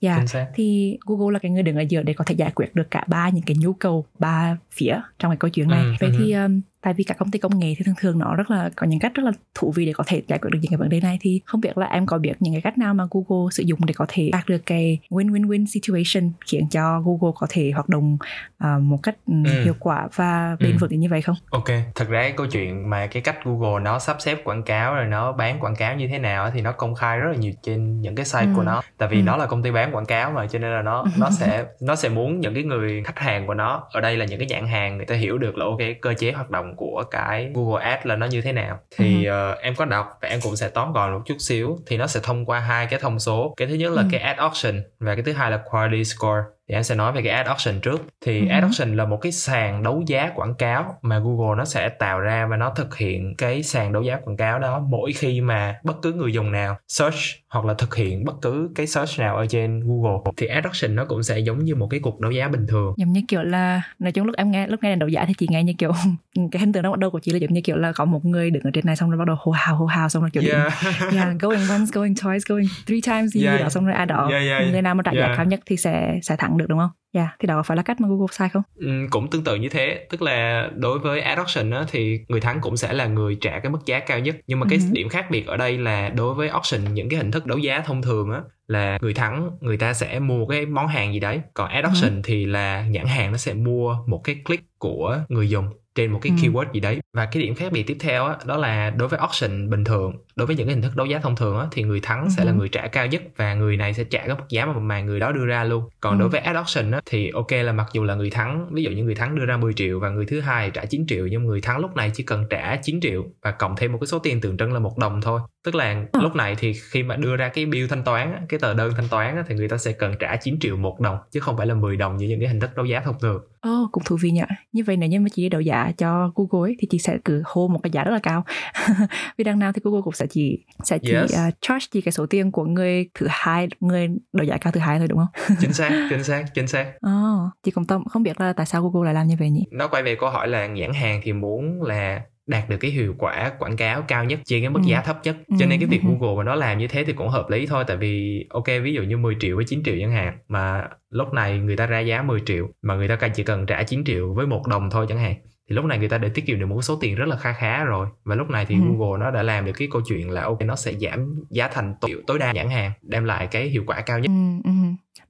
Dạ, xác. thì Google là cái người đứng ở giữa để có thể giải quyết được cả ba những cái nhu cầu ba phía trong cái câu chuyện này. Ừ, Vậy ừ. thì um, tại vì các công ty công nghệ thì thường thường nó rất là có những cách rất là thú vị để có thể giải quyết được những cái vấn đề này thì không biết là em có biết những cái cách nào mà Google sử dụng để có thể đạt được cái win-win-win situation khiến cho Google có thể hoạt động uh, một cách um, Ừ. hiệu quả và bền Ừ. vững như vậy không? Ok, thật ra cái câu chuyện mà cái cách Google nó sắp xếp quảng cáo rồi nó bán quảng cáo như thế nào thì nó công khai rất là nhiều trên những cái site Ừ. của nó. Tại vì Ừ. nó là công ty bán quảng cáo mà cho nên là nó nó [laughs] sẽ nó sẽ muốn những cái người khách hàng của nó ở đây là những cái nhãn hàng người ta hiểu được là ok cơ chế hoạt động của cái Google Ads là nó như thế nào. Thì ờ, em có đọc và em cũng sẽ tóm gọn một chút xíu thì nó sẽ thông qua hai cái thông số. Cái thứ nhất là Ừ. cái ad auction và cái thứ hai là quality score thì em sẽ nói về cái ad auction trước thì Ừ. ad auction là một cái sàn đấu giá quảng cáo mà Google nó sẽ tạo ra và nó thực hiện cái sàn đấu giá quảng cáo đó mỗi khi mà bất cứ người dùng nào search hoặc là thực hiện bất cứ cái search nào ở trên Google thì ad auction nó cũng sẽ giống như một cái cuộc đấu giá bình thường giống như kiểu là nói chung lúc em nghe lúc nghe đấu giá thì chị nghe như kiểu [laughs] cái hình tượng đó bắt đầu của chị là giống như kiểu là có một người đứng ở trên này xong rồi bắt đầu hô hào hô hào xong rồi kiểu yeah. [laughs] yeah, going once, going twice, going three times gì Yeah. đó xong rồi ai đó Yeah, yeah, người nào mà trả giá yeah. cao nhất thì sẽ sẽ thắng được đúng không? Yeah, thì đó phải là cách mà Google sai không? Ừ, cũng tương tự như thế tức là đối với ad auction á, thì người thắng cũng sẽ là người trả cái mức giá cao nhất nhưng mà cái Ừ. điểm khác biệt ở đây là đối với auction những cái hình thức đấu giá thông thường á là người thắng người ta sẽ mua cái món hàng gì đấy còn ad auction thì là nhãn hàng nó sẽ mua một cái click của người dùng trên một cái Ừ. keyword gì đấy và cái điểm khác biệt tiếp theo á, đó là đối với auction bình thường đối với những cái hình thức đấu giá thông thường á, thì người thắng sẽ là Ừ. người trả cao nhất và người này sẽ trả cái mức giá mà mà người đó đưa ra luôn còn Ừ. đối với ad auction á, thì ok là mặc dù là người thắng ví dụ như người thắng đưa ra 10 triệu và người thứ hai trả 9 triệu nhưng người thắng lúc này chỉ cần trả 9 triệu và cộng thêm một cái số tiền tượng trưng là một đồng thôi tức là Ờ. lúc này thì khi mà đưa ra cái bill thanh toán á, cái tờ đơn thanh toán á, thì người ta sẽ cần trả 9 triệu một đồng chứ không phải là 10 đồng như những cái hình thức đấu giá thông thường Ồ, cũng thú vị nhỉ. Như vậy nếu như mà chị đi đấu giá cho Google ấy, thì chị sẽ cứ hô một cái giá rất là cao. [laughs] Vì đằng nào thì Google cũng sẽ chỉ sẽ chỉ Yes. uh, charge chị cái số tiền của người thứ hai, người đấu giá cao thứ hai thôi đúng không? [laughs] chính xác chính xác chính xác Ồ, chị cũng tâm không biết là tại sao Google lại làm như vậy nhỉ? nó quay về câu hỏi là nhãn hàng thì muốn là đạt được cái hiệu quả quảng cáo cao nhất trên cái mức Ừ. giá thấp nhất Ừ, cho nên cái việc ừ. Google mà nó làm như thế thì cũng hợp lý thôi tại vì ok ví dụ như 10 triệu với 9 triệu chẳng hạn mà lúc này người ta ra giá 10 triệu mà người ta chỉ cần trả 9 triệu với một đồng thôi chẳng hạn thì lúc này người ta đã tiết kiệm được một số tiền rất là kha khá rồi và lúc này thì Ừ. Google nó đã làm được cái câu chuyện là ok nó sẽ giảm giá thành tối, tối đa nhãn hàng đem lại cái hiệu quả cao nhất Ừ, ừ.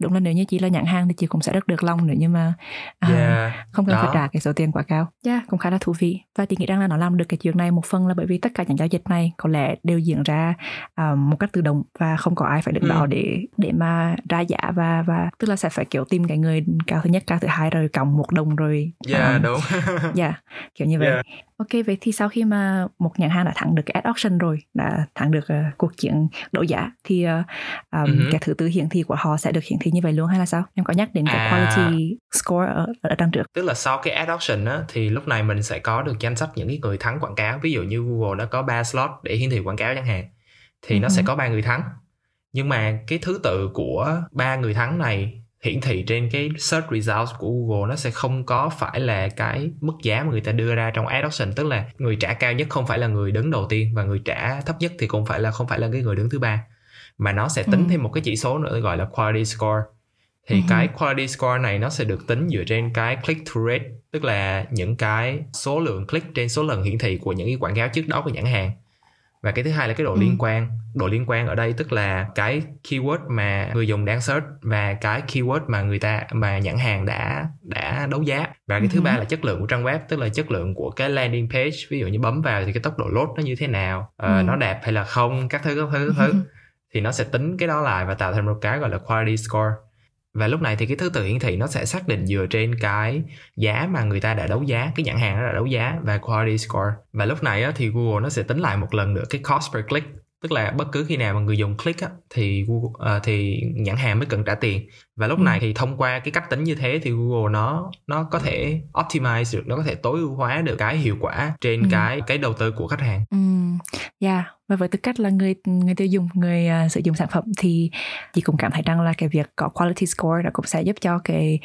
Đúng là nếu như chị là nhãn hàng thì chị cũng sẽ rất được lòng nữa nhưng mà à, yeah. không cần phải Đó. trả cái số tiền quá cao. Yeah, cũng khá là thú vị. Và chị nghĩ rằng là nó làm được cái chuyện này một phần là bởi vì tất cả những giao dịch này có lẽ đều diễn ra à, một cách tự động và không có ai phải đứng Ừ. đó để để mà ra giá và và tức là sẽ phải kiểu tìm cái người cao thứ nhất, cao thứ hai rồi cộng một đồng rồi. yeah à, đúng yeah, [laughs] kiểu như vậy. Yeah. Ok, vậy thì sau khi mà một nhãn hàng đã thắng được cái ad auction rồi, đã thắng được ờ, cuộc chiến đấu giá thì ờ, um, Ừ hứ. cái thứ tự hiển thị của họ sẽ được hiển thị như vậy luôn hay là sao? Em có nhắc đến cái À. quality score ở, ở đằng trước. tức là sau cái ad auction á thì lúc này mình sẽ có được danh sách những cái người thắng quảng cáo ví dụ như Google nó có 3 slot để hiển thị quảng cáo chẳng hạn thì nó Ừ. sẽ có ba người thắng nhưng mà cái thứ tự của ba người thắng này hiển thị trên cái search results của Google nó sẽ không có phải là cái mức giá mà người ta đưa ra trong ad auction tức là người trả cao nhất không phải là người đứng đầu tiên và người trả thấp nhất thì cũng phải là không phải là cái người đứng thứ ba mà nó sẽ tính Ừ. thêm một cái chỉ số nữa gọi là quality score thì Ừ. cái quality score này nó sẽ được tính dựa trên cái click through rate tức là những cái số lượng click trên số lần hiển thị của những cái quảng cáo trước đó của nhãn hàng và cái thứ hai là cái độ Ừ. liên quan độ liên quan ở đây tức là cái keyword mà người dùng đang search và cái keyword mà người ta mà nhãn hàng đã đã đấu giá và cái thứ Ừ. ba là chất lượng của trang web tức là chất lượng của cái landing page ví dụ như bấm vào thì cái tốc độ load nó như thế nào ờ, Ừ. nó đẹp hay là không các thứ các thứ các thứ thì nó sẽ tính cái đó lại và tạo thành một cái gọi là quality score và lúc này thì cái thứ tự hiển thị nó sẽ xác định dựa trên cái giá mà người ta đã đấu giá, cái nhãn hàng đó đã đấu giá và quality score. Và lúc này thì Google nó sẽ tính lại một lần nữa cái cost per click tức là bất cứ khi nào mà người dùng click á, thì Google ờ, thì nhãn hàng mới cần trả tiền và lúc Ừ. này thì thông qua cái cách tính như thế thì Google nó nó có thể optimize được nó có thể tối ưu hóa được cái hiệu quả trên Ừ. cái cái đầu tư của khách hàng Ừm, yeah. và với tư cách là người người tiêu dùng, người à, sử dụng sản phẩm thì chị cũng cảm thấy rằng là cái việc có quality score nó cũng sẽ giúp cho cái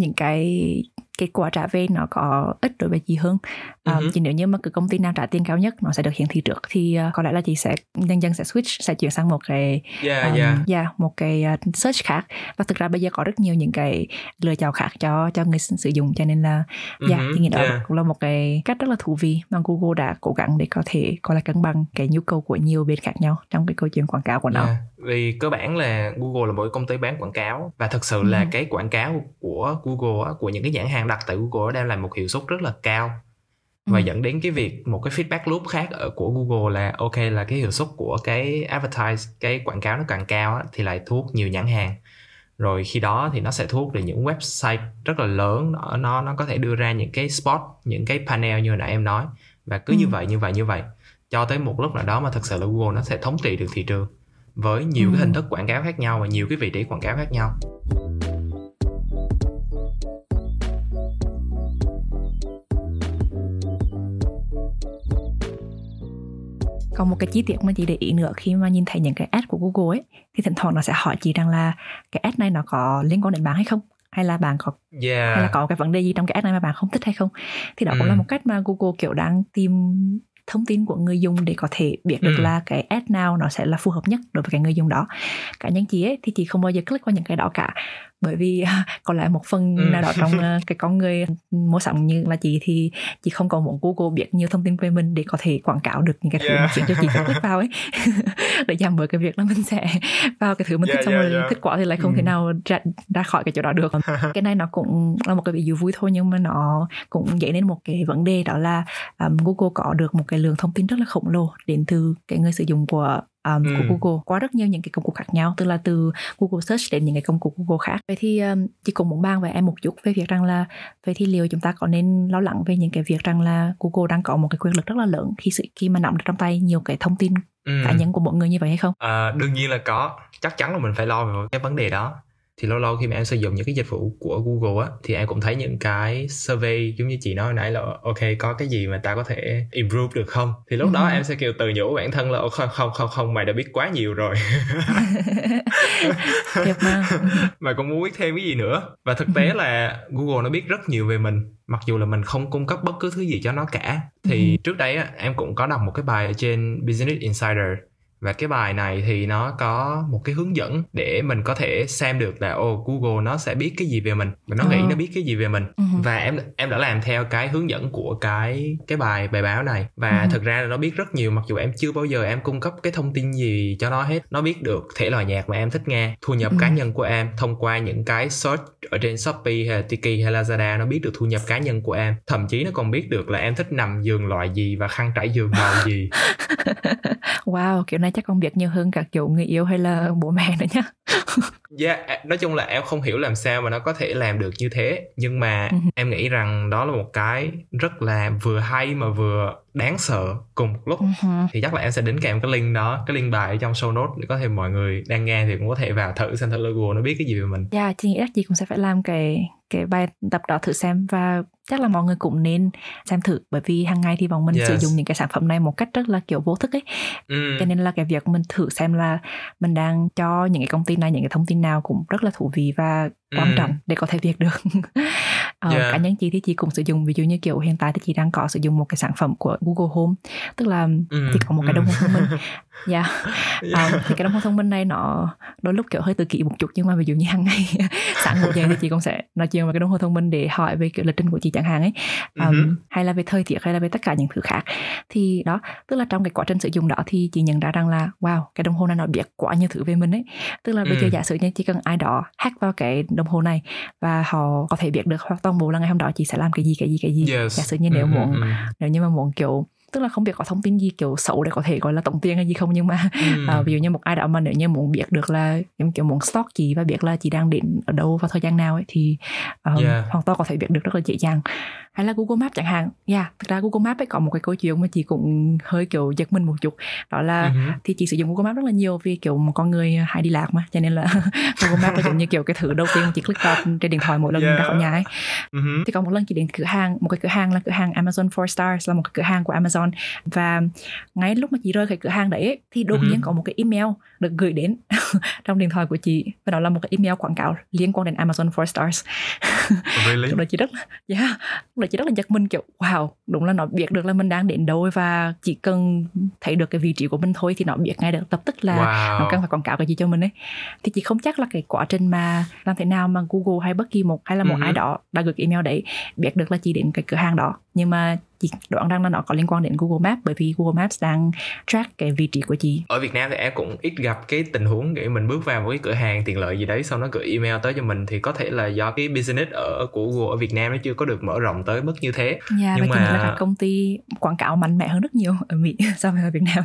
những cái kết quả trả về nó có ích đối với chị hơn. À, Ừ hứ. Chỉ nếu như mà cái công ty nào trả tiền cao nhất nó sẽ được hiển thị trước thì à, có lẽ là chị sẽ dần dần sẽ switch sẽ chuyển sang một cái yeah um, yeah yeah, một cái uh, search khác và thực ra bây giờ có rất nhiều những cái lựa chọn khác cho cho người sử dụng cho nên là yeah, Mhm, chị nghĩ đó yeah. cũng là một cái cách rất là thú vị mà Google đã cố gắng để có thể coi là cân bằng cái nhu cầu của nhiều bên khác nhau trong cái câu chuyện quảng cáo của nó. Yeah. Vì cơ bản là Google là một công ty bán quảng cáo và thực sự là Ừ. cái quảng cáo của Google á, của những cái nhãn hàng đặt tại Google đang làm một hiệu suất rất là cao và Ừ. dẫn đến cái việc một cái feedback loop khác ở của Google là ok là cái hiệu suất của cái advertise cái quảng cáo nó càng cao á, thì lại thu hút nhiều nhãn hàng rồi khi đó thì nó sẽ thu hút được những website rất là lớn nó nó nó có thể đưa ra những cái spot những cái panel như hồi nãy em nói và cứ như Ừ. vậy như vậy như vậy cho tới một lúc nào đó mà thật sự là Google nó sẽ thống trị được thị trường với nhiều Ừ. cái hình thức quảng cáo khác nhau và nhiều cái vị trí quảng cáo khác nhau Còn một cái chi tiết mà chị để ý nữa khi mà nhìn thấy những cái ad của Google ấy thì thỉnh thoảng nó sẽ hỏi chị rằng là cái ad này nó có liên quan đến bạn hay không hay là bạn có yeah hay là có cái vấn đề gì trong cái ad này mà bạn không thích hay không thì đó cũng Ừ. là một cách mà Google kiểu đang tìm thông tin của người dùng để có thể biết được Ừ. là cái ad nào nó sẽ là phù hợp nhất đối với cái người dùng đó cá nhân chị ấy thì chị không bao giờ click vào những cái đó cả bởi vì còn lại một phần Ừ. nào đó trong ờ, cái con người mua sắm như là chị thì chị không còn muốn Google biết nhiều thông tin về mình để có thể quảng cáo được những cái thứ mà Yeah. khiến cho chị phải click [laughs] vào ấy [laughs] để giảm bớt cái việc là mình sẽ vào cái thứ mình Yeah, thích xong yeah, rồi yeah. thích quá thì lại không Ừ. thể nào ra, ra khỏi cái chỗ đó được [laughs] cái này nó cũng là một cái ví dụ vui thôi nhưng mà nó cũng dấy lên một cái vấn đề đó là um, Google có được một cái lượng thông tin rất là khổng lồ đến từ cái người sử dụng của um, Ừ. của Google qua rất nhiều những cái công cụ khác nhau tức là từ Google Search đến những cái công cụ Google khác vậy thì um, chị cũng muốn bàn với em một chút về việc rằng là vậy thì liệu chúng ta có nên lo lắng về những cái việc rằng là Google đang có một cái quyền lực rất là lớn khi sự khi mà nắm được trong tay nhiều cái thông tin Ừ. cá nhân của mọi người như vậy hay không À, đương nhiên là có chắc chắn là mình phải lo về cái vấn đề đó thì lâu lâu khi mà em sử dụng những cái dịch vụ của Google á thì em cũng thấy những cái survey giống như chị nói nãy là ok có cái gì mà ta có thể improve được không? Thì lúc đó Ừ. em sẽ kiểu tự nhủ bản thân là "Ồ, không không không không mày đã biết quá nhiều rồi. [laughs] Mà. [laughs] Mày còn muốn biết thêm cái gì nữa. Và thực tế là Google nó biết rất nhiều về mình mặc dù là mình không cung cấp bất cứ thứ gì cho nó cả. Thì trước đấy á, em cũng có đọc một cái bài ở trên Business Insider và cái bài này thì nó có một cái hướng dẫn để mình có thể xem được là ô Google nó sẽ biết cái gì về mình và nó nghĩ Ờ. nó biết cái gì về mình Ừ. và em em đã làm theo cái hướng dẫn của cái cái bài bài báo này và Ừ. thực ra là nó biết rất nhiều mặc dù em chưa bao giờ em cung cấp cái thông tin gì cho nó hết nó biết được thể loại nhạc mà em thích nghe thu nhập Ừ. cá nhân của em thông qua những cái search ở trên Shopee hay là Tiki hay Lazada nó biết được thu nhập cá nhân của em thậm chí nó còn biết được là em thích nằm giường loại gì và khăn trải giường màu gì [laughs] wow kiểu này chắc con biết nhiều hơn các kiểu người yêu hay là bố mẹ nữa nhá. Yeah, à, nói chung là em không hiểu làm sao mà nó có thể làm được như thế nhưng mà Ừ. em nghĩ rằng đó là một cái rất là vừa hay mà vừa đáng sợ cùng một lúc Ừ. thì chắc là em sẽ đính kèm cái link đó cái link bài ở trong show notes để có thể mọi người đang nghe thì cũng có thể vào thử xem thử Google nó biết cái gì về mình Dạ, yeah, chị nghĩ là chị cũng sẽ phải làm cái cái bài tập đó thử xem và chắc là mọi người cũng nên xem thử bởi vì hàng ngày thì bọn mình Yes. sử dụng những cái sản phẩm này một cách rất là kiểu vô thức ấy ừ. cho nên là cái việc mình thử xem là mình đang cho những cái công ty này những cái thông tin nào cũng rất là thú vị và quan Ừ. trọng để có thể việc được [laughs] Ờ, Yeah. cá nhân chị thì chị cũng sử dụng ví dụ như kiểu hiện tại thì chị đang có sử dụng một cái sản phẩm của Google Home tức là Ừ. chị có một cái đồng hồ thông minh [laughs] dạ Yeah. À, thì cái đồng hồ thông minh này nó đôi lúc kiểu hơi tự kỷ một chút nhưng mà ví dụ như hàng ngày [laughs] sáng ngủ dậy thì chị cũng sẽ nói chuyện với cái đồng hồ thông minh để hỏi về kiểu lịch trình của chị chẳng hạn ấy um, Ừ hứ. hay là về thời tiết hay là về tất cả những thứ khác thì đó tức là trong cái quá trình sử dụng đó thì chị nhận ra rằng là wow cái đồng hồ này nó biết quá nhiều thứ về mình ấy tức là bây giờ Ừ. giả sử như chỉ cần ai đó hack vào cái đồng hồ này và họ có thể biết được hoặc toàn bộ là ngày hôm đó chị sẽ làm cái gì cái gì cái gì Yes. giả sử như nếu Ừ, ừ, muốn ừ. nếu như mà muốn kiểu tức là không biết có thông tin gì kiểu xấu để có thể gọi là tổng tiền hay gì không nhưng mà Ừ. à, ví dụ như một ai đó mà nếu như muốn biết được là giống kiểu muốn stalk chị và biết là chị đang đến ở đâu vào thời gian nào ấy thì um, Yeah. hoàn toàn có thể biết được rất là dễ dàng hay là Google Maps chẳng hạn yeah, thực ra Google Maps ấy có một cái câu chuyện mà chị cũng hơi kiểu giật mình một chút đó là hứ. thì chị sử dụng Google Maps rất là nhiều vì kiểu một con người hay đi lạc mà cho nên là [laughs] Google Maps là giống như kiểu cái thứ đầu tiên chị click vào trên điện thoại mỗi lần Yeah. ra khỏi nhà ấy hứ. thì có một lần chị đến cửa hàng một cái cửa hàng là cửa hàng Amazon 4 Stars là một cái cửa hàng của Amazon và ngay lúc mà chị rời cái cửa hàng đấy ấy, thì đột Ừ. nhiên có một cái email được gửi đến [laughs] trong điện thoại của chị và đó là một cái email quảng cáo liên quan đến Amazon 4 Stars Really? [laughs] đó chị rất là yeah, đó chị rất là giật mình kiểu wow đúng là nó biết được là mình đang đến đâu và chỉ cần thấy được cái vị trí của mình thôi thì nó biết ngay được lập tức là nó cần Wow. phải quảng cáo cái gì cho mình ấy thì chị không chắc là cái quá trình mà làm thế nào mà Google hay bất kỳ một hay là một Ừ. ai đó đã gửi email đấy biết được là chị đến cái cửa hàng đó nhưng mà chị đoán rằng là nó có liên quan đến Google Maps bởi vì Google Maps đang track cái vị trí của chị Ở Việt Nam thì em cũng ít gặp cái tình huống kiểu mình bước vào một cái cửa hàng tiện lợi gì đấy sau nó gửi email tới cho mình thì có thể là do cái business ở của Google ở Việt Nam nó chưa có được mở rộng tới mức như thế. yeah, và Nhưng là mà- các công ty quảng cáo mạnh mẽ hơn rất nhiều ở Mỹ [laughs] so với ở Việt Nam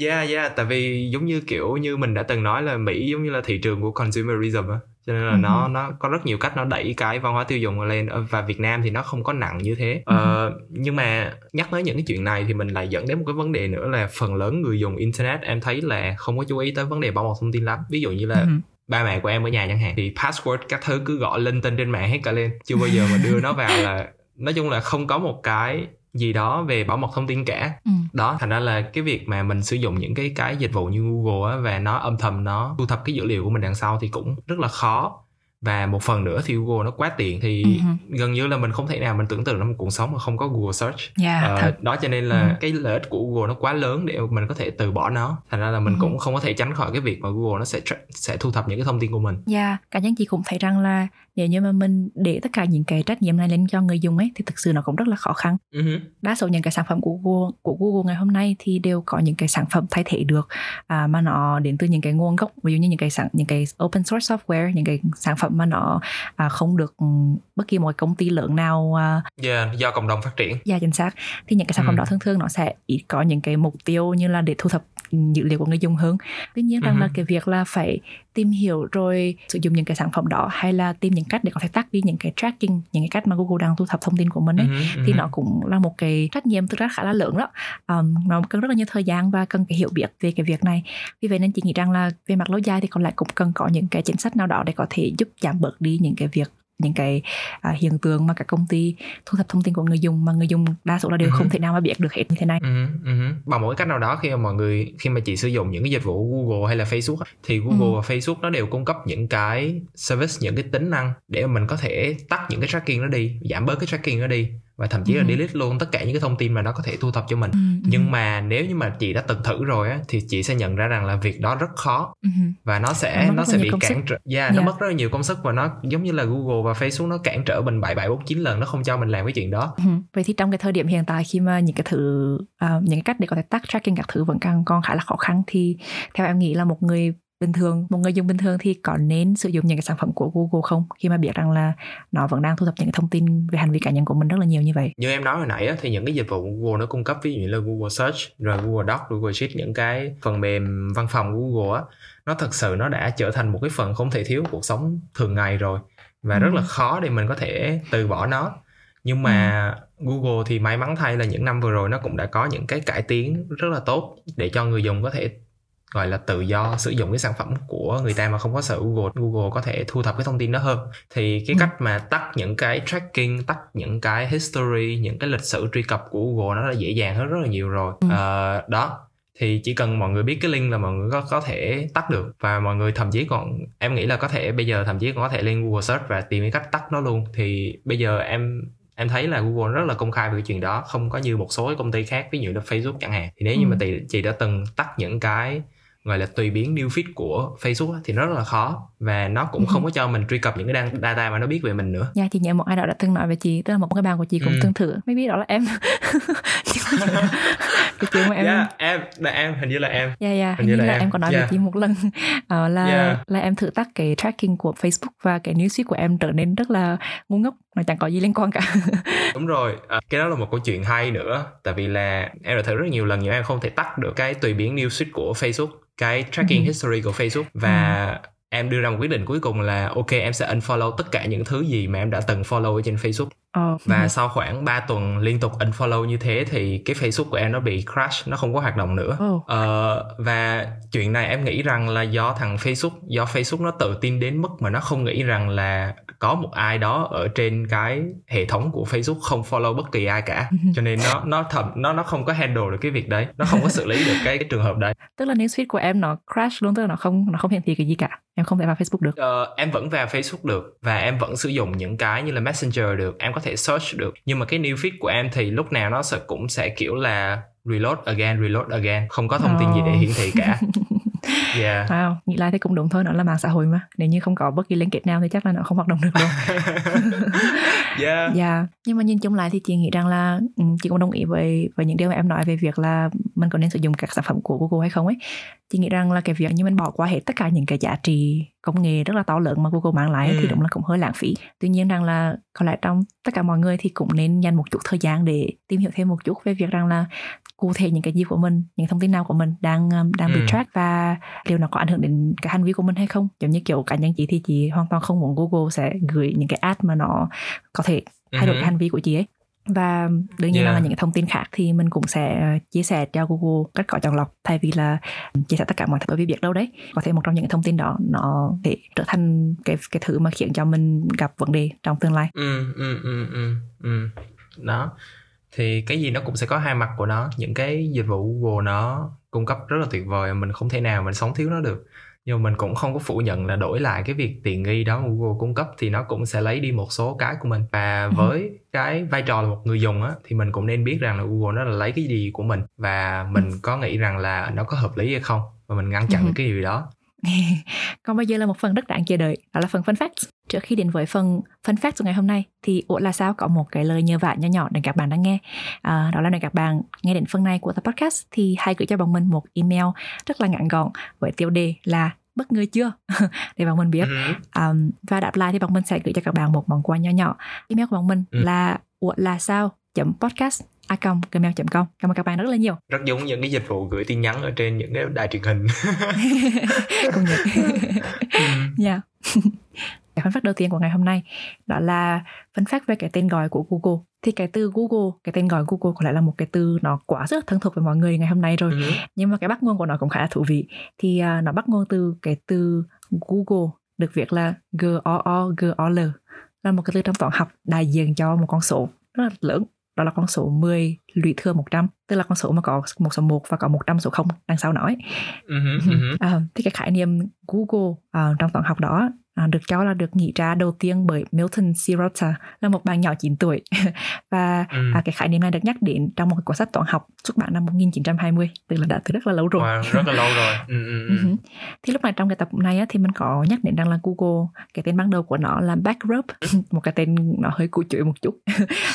Yeah, yeah, tại vì giống như kiểu như mình đã từng nói là Mỹ giống như là thị trường của consumerism á. Cho nên là Ừ. nó nó có rất nhiều cách nó đẩy cái văn hóa tiêu dùng lên Ở- và Việt Nam thì nó không có nặng như thế. Ừ. Ờ, nhưng mà nhắc tới những cái chuyện này thì mình lại dẫn đến một cái vấn đề nữa là phần lớn người dùng internet em thấy là không có chú ý tới vấn đề bảo mật thông tin lắm. Ví dụ như là Ừ. ba mẹ của em ở nhà chẳng hạn thì password các thứ cứ gọi linh tinh trên mạng hết cả lên chưa bao giờ mà đưa nó vào là nói chung là không có một cái gì đó về bảo mật thông tin cả Ừ. đó thành ra là cái việc mà mình sử dụng những cái cái dịch vụ như Google á và nó âm thầm nó thu thập cái dữ liệu của mình đằng sau thì cũng rất là khó và một phần nữa thì Google nó quá tiện thì Ừ. gần như là mình không thể nào mình tưởng tượng ra một cuộc sống mà không có Google Search yeah, Ờ, thật đó cho nên là Ừ. cái lợi ích của Google nó quá lớn để mình có thể từ bỏ nó thành ra là mình Ừ. cũng không có thể tránh khỏi cái việc mà Google nó sẽ sẽ thu thập những cái thông tin của mình Yeah, cá nhân chị cũng thấy rằng là nếu như mà mình để tất cả những cái trách nhiệm này lên cho người dùng ấy thì thực sự nó cũng rất là khó khăn. Ừ hứ. Đa số những cái sản phẩm của Google của Google ngày hôm nay thì đều có những cái sản phẩm thay thế được à, mà nó đến từ những cái nguồn gốc ví dụ như những cái sản những cái open source software những cái sản phẩm mà nó à, không được ừ, bất kỳ một công ty lớn nào à, Yeah, do cộng đồng phát triển dạ chính xác thì những cái sản phẩm Ừ. đó thường thường nó sẽ ít có những cái mục tiêu như là để thu thập dữ liệu của người dùng hơn tuy nhiên rằng Ừ. là cái việc là phải tìm hiểu rồi sử dụng những cái sản phẩm đó hay là tìm những cách để có thể tắt đi những cái tracking những cái cách mà Google đang thu thập thông tin của mình ấy ừ thì hứ. nó cũng là một cái trách nhiệm thực ra khá là lớn đó um, nó cần rất là nhiều thời gian và cần cái hiểu biết về cái việc này vì vậy nên chị nghĩ rằng là về mặt lâu dài thì còn lại cũng cần có những cái chính sách nào đó để có thể giúp giảm bớt đi những cái việc những cái à, hiện tượng mà các công ty thu thập thông tin của người dùng mà người dùng đa số là đều Ừ. không thể nào mà biết được hết như thế này Ừ, ừ. bằng một cái cách nào đó khi mà mọi người khi mà chị sử dụng những cái dịch vụ Google hay là Facebook thì Google Ừ. và Facebook nó đều cung cấp những cái service những cái tính năng để mà mình có thể tắt những cái tracking nó đi giảm bớt cái tracking nó đi và thậm chí là Ừ. delete luôn tất cả những cái thông tin mà nó có thể thu thập cho mình. Ừ, ừ, nhưng mà nếu như mà chị đã từng thử rồi á thì chị sẽ nhận ra rằng là việc đó rất khó. Ừ, và nó Nó sẽ nó rất sẽ bị cản trở. Yeah, nó Yeah. mất rất là nhiều công sức và nó giống như là Google và Facebook nó cản trở mình bảy bảy bốn chín lần nó không cho mình làm cái chuyện đó. Ừ. vậy thì trong cái thời điểm hiện tại khi mà những cái thứ à, những cái cách để có thể tắt tracking các thứ vẫn càng còn khá là khó khăn thì theo em nghĩ là một người bình thường một người dùng bình thường thì có nên sử dụng những cái sản phẩm của Google không? Khi mà biết rằng là nó vẫn đang thu thập những cái thông tin về hành vi cá nhân của mình rất là nhiều như vậy. Như em nói hồi nãy á, thì những cái dịch vụ Google nó cung cấp ví dụ như là Google Search rồi Google Docs, Google Sheet những cái phần mềm văn phòng của Google á nó thật sự nó đã trở thành một cái phần không thể thiếu của cuộc sống thường ngày rồi và Ừ. rất là khó để mình có thể từ bỏ nó. Nhưng mà Google thì may mắn thay là những năm vừa rồi nó cũng đã có những cái cải tiến rất là tốt để cho người dùng có thể gọi là tự do sử dụng cái sản phẩm của người ta mà không có sợ Google. Google có thể thu thập cái thông tin đó hơn. Thì cái Ừ. cách mà tắt những cái tracking tắt những cái history những cái lịch sử truy cập của Google nó đã dễ dàng hơn rất là nhiều rồi. Ừ. Ờ, đó. Thì chỉ cần mọi người biết cái link là mọi người có có thể tắt được. Và mọi người thậm chí còn em nghĩ là có thể bây giờ thậm chí còn có thể lên Google search và tìm cái cách tắt nó luôn. Thì bây giờ em em thấy là Google rất là công khai về cái chuyện đó. Không có như một số cái công ty khác ví dụ là Facebook chẳng hạn. Thì nếu như Ừ. mà chị, chị đã từng tắt những cái gọi là tùy biến new feed của Facebook thì nó rất là khó và nó cũng Ừ. không có cho mình truy cập những cái data mà nó biết về mình nữa Nha chị nhớ một ai đó đã từng nói với chị Tức là một cái bạn của chị cũng Ừ. từng thử Maybe đó là em [laughs] Cái chuyện mà em yeah, em là em hình như là em Dạ dạ, Hình hình như như là là em. em có nói Yeah. với chị một lần ờ, là Yeah. là em thử tắt cái tracking của Facebook và cái newsfeed của em trở nên rất là ngu ngốc mà chẳng có gì liên quan cả. [laughs] đúng rồi à, cái đó là một câu chuyện hay nữa tại vì là em đã thử rất nhiều lần nhưng em không thể tắt được cái tùy biến news feed của Facebook cái tracking Ừ. history của Facebook và em đưa ra một quyết định cuối cùng là ok em sẽ unfollow tất cả những thứ gì mà em đã từng follow ở trên Facebook. Ờ, và sau khoảng 3 tuần liên tục unfollow như thế thì cái Facebook của em nó bị crash nó không có hoạt động nữa. Ồ. Ờ, và chuyện này em nghĩ rằng là do thằng Facebook do Facebook nó tự tin đến mức mà nó không nghĩ rằng là có một ai đó ở trên cái hệ thống của Facebook không follow bất kỳ ai cả. [laughs] Cho nên nó nó thầm nó nó không có handle được cái việc đấy. Nó không có xử lý được cái, cái trường hợp đấy. Tức là newsfeed của em nó crash luôn tức là nó không nó không hiển thị cái gì cả. Em không thể vào Facebook được. Ờ, em vẫn vào Facebook được và em vẫn sử dụng những cái như là Messenger được em có thể search được nhưng mà cái new feed của em thì lúc nào nó sẽ cũng sẽ kiểu là reload again reload again không có thông tin gì để Ồ. hiển thị cả [laughs] yeah [laughs] Wow, nghĩ lại thì cũng đúng thôi, nó là mạng xã hội mà. Nếu như không có bất kỳ liên kết nào thì chắc là nó không hoạt động được đâu. yeah [laughs] Dạ, nhưng mà nhìn chung lại thì chị nghĩ rằng là ừ, chị cũng đồng ý với với những điều mà em nói về việc là mình có nên sử dụng các sản phẩm của Google hay không ấy. Chị nghĩ rằng là cái việc như mình bỏ qua hết tất cả những cái giá trị công nghệ rất là to lớn mà Google mang lại Ừ. thì đúng là cũng hơi lãng phí. Tuy nhiên rằng là có lẽ trong tất cả mọi người thì cũng nên dành một chút thời gian để tìm hiểu thêm một chút về việc rằng là cụ thể những cái gì của mình, những thông tin nào của mình đang um, đang bị Ừ. track và liệu nó có ảnh hưởng đến cái hành vi của mình hay không. Giống như kiểu cá nhân chị thì chị hoàn toàn không muốn Google sẽ gửi những cái ad mà nó có thể thay đổi Ừ. cái hành vi của chị ấy và đương nhiên Yeah. là những thông tin khác thì mình cũng sẽ ờ, chia sẻ cho Google cách có chọn lọc thay vì là chia sẻ tất cả mọi thứ bởi vì biết đâu đấy có thể một trong những thông tin đó nó thể trở thành cái cái thứ mà khiến cho mình gặp vấn đề trong tương lai. Ừ ừ ừ ừ ừ. Đó. Thì cái gì nó cũng sẽ có hai mặt của nó. Những cái dịch vụ Google nó cung cấp rất là tuyệt vời mình không thể nào mình sống thiếu nó được nhưng mà mình cũng không có phủ nhận là đổi lại cái việc tiện nghi đó Google cung cấp thì nó cũng sẽ lấy đi một số cái của mình và Ừ. với cái vai trò là một người dùng á thì mình cũng nên biết rằng là Google nó là lấy cái gì của mình và mình có nghĩ rằng là nó có hợp lý hay không và mình ngăn chặn Ừ. cái điều đó [laughs] Còn bây giờ là một phần rất đáng chờ đợi, đó là phần fun facts. Trước khi đến với phần fun facts của ngày hôm nay thì Ủa là sao? Có một cái lời nhờ vả nhỏ nhỏ để các bạn đang nghe. À, đó là nếu các bạn nghe đến phần này của tập podcast thì hãy gửi cho bọn mình một email rất là ngắn gọn với tiêu đề là bất ngờ chưa? [laughs] Để bọn mình biết. Um, và đáp lại thì bọn mình sẽ gửi cho các bạn một món quà nhỏ nhỏ. Email của bọn mình Ừ. là ủa là sao? podcast a gmail.com cảm ơn các bạn rất là nhiều rất giống những cái dịch vụ gửi tin nhắn ở trên những cái đài truyền hình [laughs] công nhận. [laughs] Dạ. [laughs] cái phân phát đầu tiên của ngày hôm nay đó là phân phát về cái tên gọi của Google. Thì cái từ Google, cái tên gọi Google có lẽ là một cái từ nó quá rất thân thuộc với mọi người ngày hôm nay rồi. Ừ. Nhưng mà cái bắt nguồn của nó cũng khá là thú vị. Thì à, nó bắt nguồn từ cái từ Google được viết là G O O G O L là một cái từ trong toán học đại diện cho một con số rất là lớn đó là con số 10 lũy thừa 100 tức là con số mà có một số 1 và có 100 số 0 đằng sau nói Ừ. Ừ. À, [laughs] thì cái khái niệm Google à, trong toán học đó à, được cho là được nghĩ ra đầu tiên bởi Milton Sirota là một bạn nhỏ 9 tuổi [laughs] và Ừ. à, cái khái niệm này được nhắc đến trong một cuốn sách toán học xuất bản năm 1920 tức là đã từ rất là lâu rồi Wow, rất là lâu rồi [laughs] ừ. Ừ. Ừ Ừ. Thì lúc này trong cái tập này á, thì mình có nhắc đến rằng là Google cái tên ban đầu của nó là Backrub [laughs] một cái tên nó hơi cũ chuỗi một chút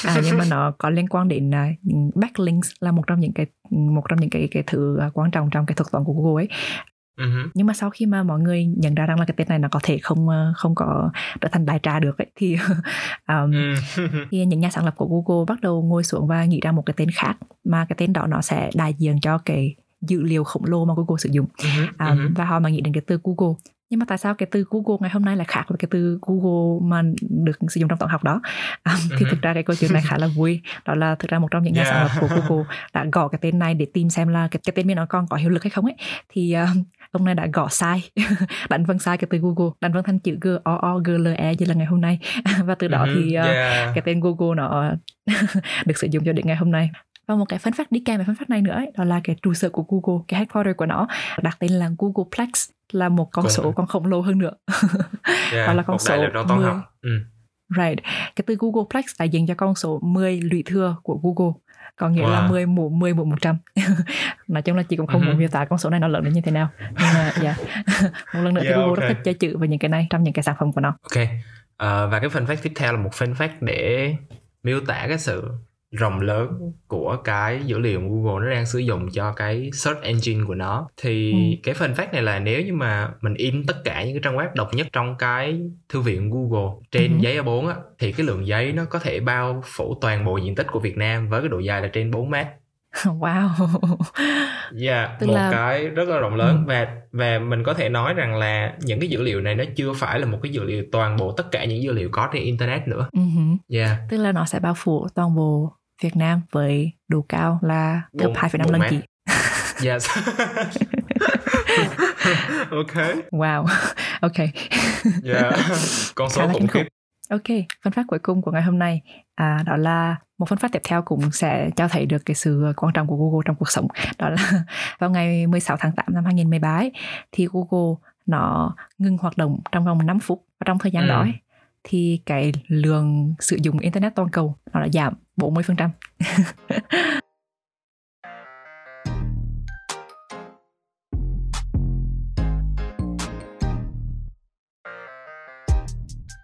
à, nhưng mà nó có liên quan đến uh, backlinks là một trong những cái một trong những cái cái thứ à, quan trọng trong cái thuật toán của Google ấy Ừ. nhưng mà sau khi mà mọi người nhận ra rằng là cái tên này nó có thể không ờ, không có trở thành đại trà được ấy, thì [laughs] um, Ừ. [laughs] thì những nhà sáng lập của Google bắt đầu ngồi xuống và nghĩ ra một cái tên khác mà cái tên đó nó sẽ đại diện cho cái dữ liệu khổng lồ mà Google sử dụng um, Ừ. và họ mà nghĩ đến cái từ Google nhưng mà tại sao cái từ Google ngày hôm nay lại khác với cái từ Google mà được sử dụng trong toán học đó [laughs] um, thì thực ra cái câu chuyện này khá là vui đó là thực ra một trong những nhà sáng Yeah. lập của Google đã gõ cái tên này để tìm xem là cái, cái tên bên nó còn có hiệu lực hay không ấy thì um, ông này đã gõ sai [laughs] đánh vân sai cái từ Google đánh vân thành chữ G O O G L E như là ngày hôm nay [laughs] và từ đó Ừ. thì uh, Yeah. cái tên Google nó [laughs] được sử dụng cho đến ngày hôm nay và một cái phân phát đi kèm với phân phát này nữa ấy, đó là cái trụ sở của Google cái headquarter của nó đặt tên là Googleplex là một con Cũng- số còn khổng lồ hơn nữa Yeah. Đó là con số lực trong toán 10. học ừ. right cái từ Googleplex đại diện cho con số 10 lũy thừa của Google có nghĩa là Wow. 10 mũ 10 mũ 100 [laughs] nói chung là chị cũng không Ừ. muốn miêu tả con số này nó lớn đến như thế nào nhưng mà dạ [laughs] một lần nữa thì Yeah, Google rất okay. thích chơi chữ với những cái này trong những cái sản phẩm của nó Ok, Ờ, và cái fun fact tiếp theo là một fun fact để miêu tả cái sự rộng lớn của cái dữ liệu mà Google nó đang sử dụng cho cái search engine của nó thì Ừ. cái fun fact này là nếu như mà mình in tất cả những cái trang web độc nhất trong cái thư viện Google trên Ừ. giấy A4 á thì cái lượng giấy nó có thể bao phủ toàn bộ diện tích của Việt Nam với cái độ dài là trên 4 mét [laughs] wow Yeah, [laughs] Tức một là- cái rất là rộng lớn Ừ. và và mình có thể nói rằng là những cái dữ liệu này nó chưa phải là một cái dữ liệu toàn bộ tất cả những dữ liệu có trên internet nữa. Ừ hử. Yeah. tức là nó sẽ bao phủ toàn bộ Việt Nam với độ cao là gấp Bốn- 2,5 bốn lần chị Yes. [laughs] ok. wow [laughs] ok Yeah. [laughs] Con số khủng khiếp. ok phân phát cuối cùng của ngày hôm nay à, đó là một phân phát tiếp theo cũng sẽ cho thấy được cái sự quan trọng của Google trong cuộc sống đó là vào ngày 16 tháng 8 năm 2013 ấy, thì Google nó ngừng hoạt động trong vòng 5 phút và trong thời gian Ừ. đó ấy, thì cái lượng sử dụng internet toàn cầu nó đã giảm 40% [laughs]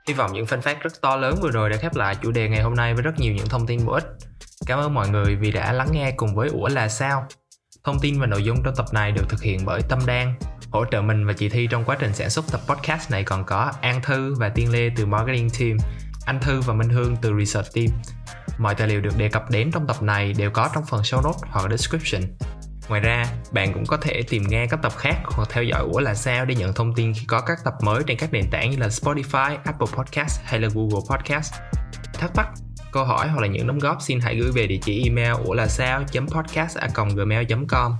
Hy vọng những phân phát rất to lớn vừa rồi đã khép lại chủ đề ngày hôm nay với rất nhiều những thông tin bổ ích. Cảm ơn mọi người vì đã lắng nghe cùng với Ủa là sao. Thông tin và nội dung trong tập này được thực hiện bởi Tâm Đan. Hỗ trợ mình và chị Thi trong quá trình sản xuất tập podcast này còn có An Thư và Tiên Lê từ Marketing Team, anh Thư và Minh Hương từ Research Team. Mọi tài liệu được đề cập đến trong tập này đều có trong phần show notes hoặc description. Ngoài ra, bạn cũng có thể tìm nghe các tập khác hoặc theo dõi Ủa là sao để nhận thông tin khi có các tập mới trên các nền tảng như là Spotify, Apple Podcast hay là Google Podcast. Thắc mắc, câu hỏi hoặc là những đóng góp xin hãy gửi về địa chỉ email ủa là sao podcast gmail com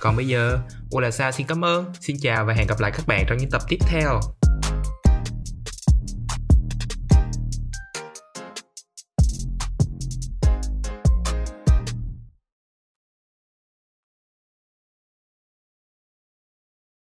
Còn bây giờ, Ủa là sao xin cảm ơn, xin chào và hẹn gặp lại các bạn trong những tập tiếp theo.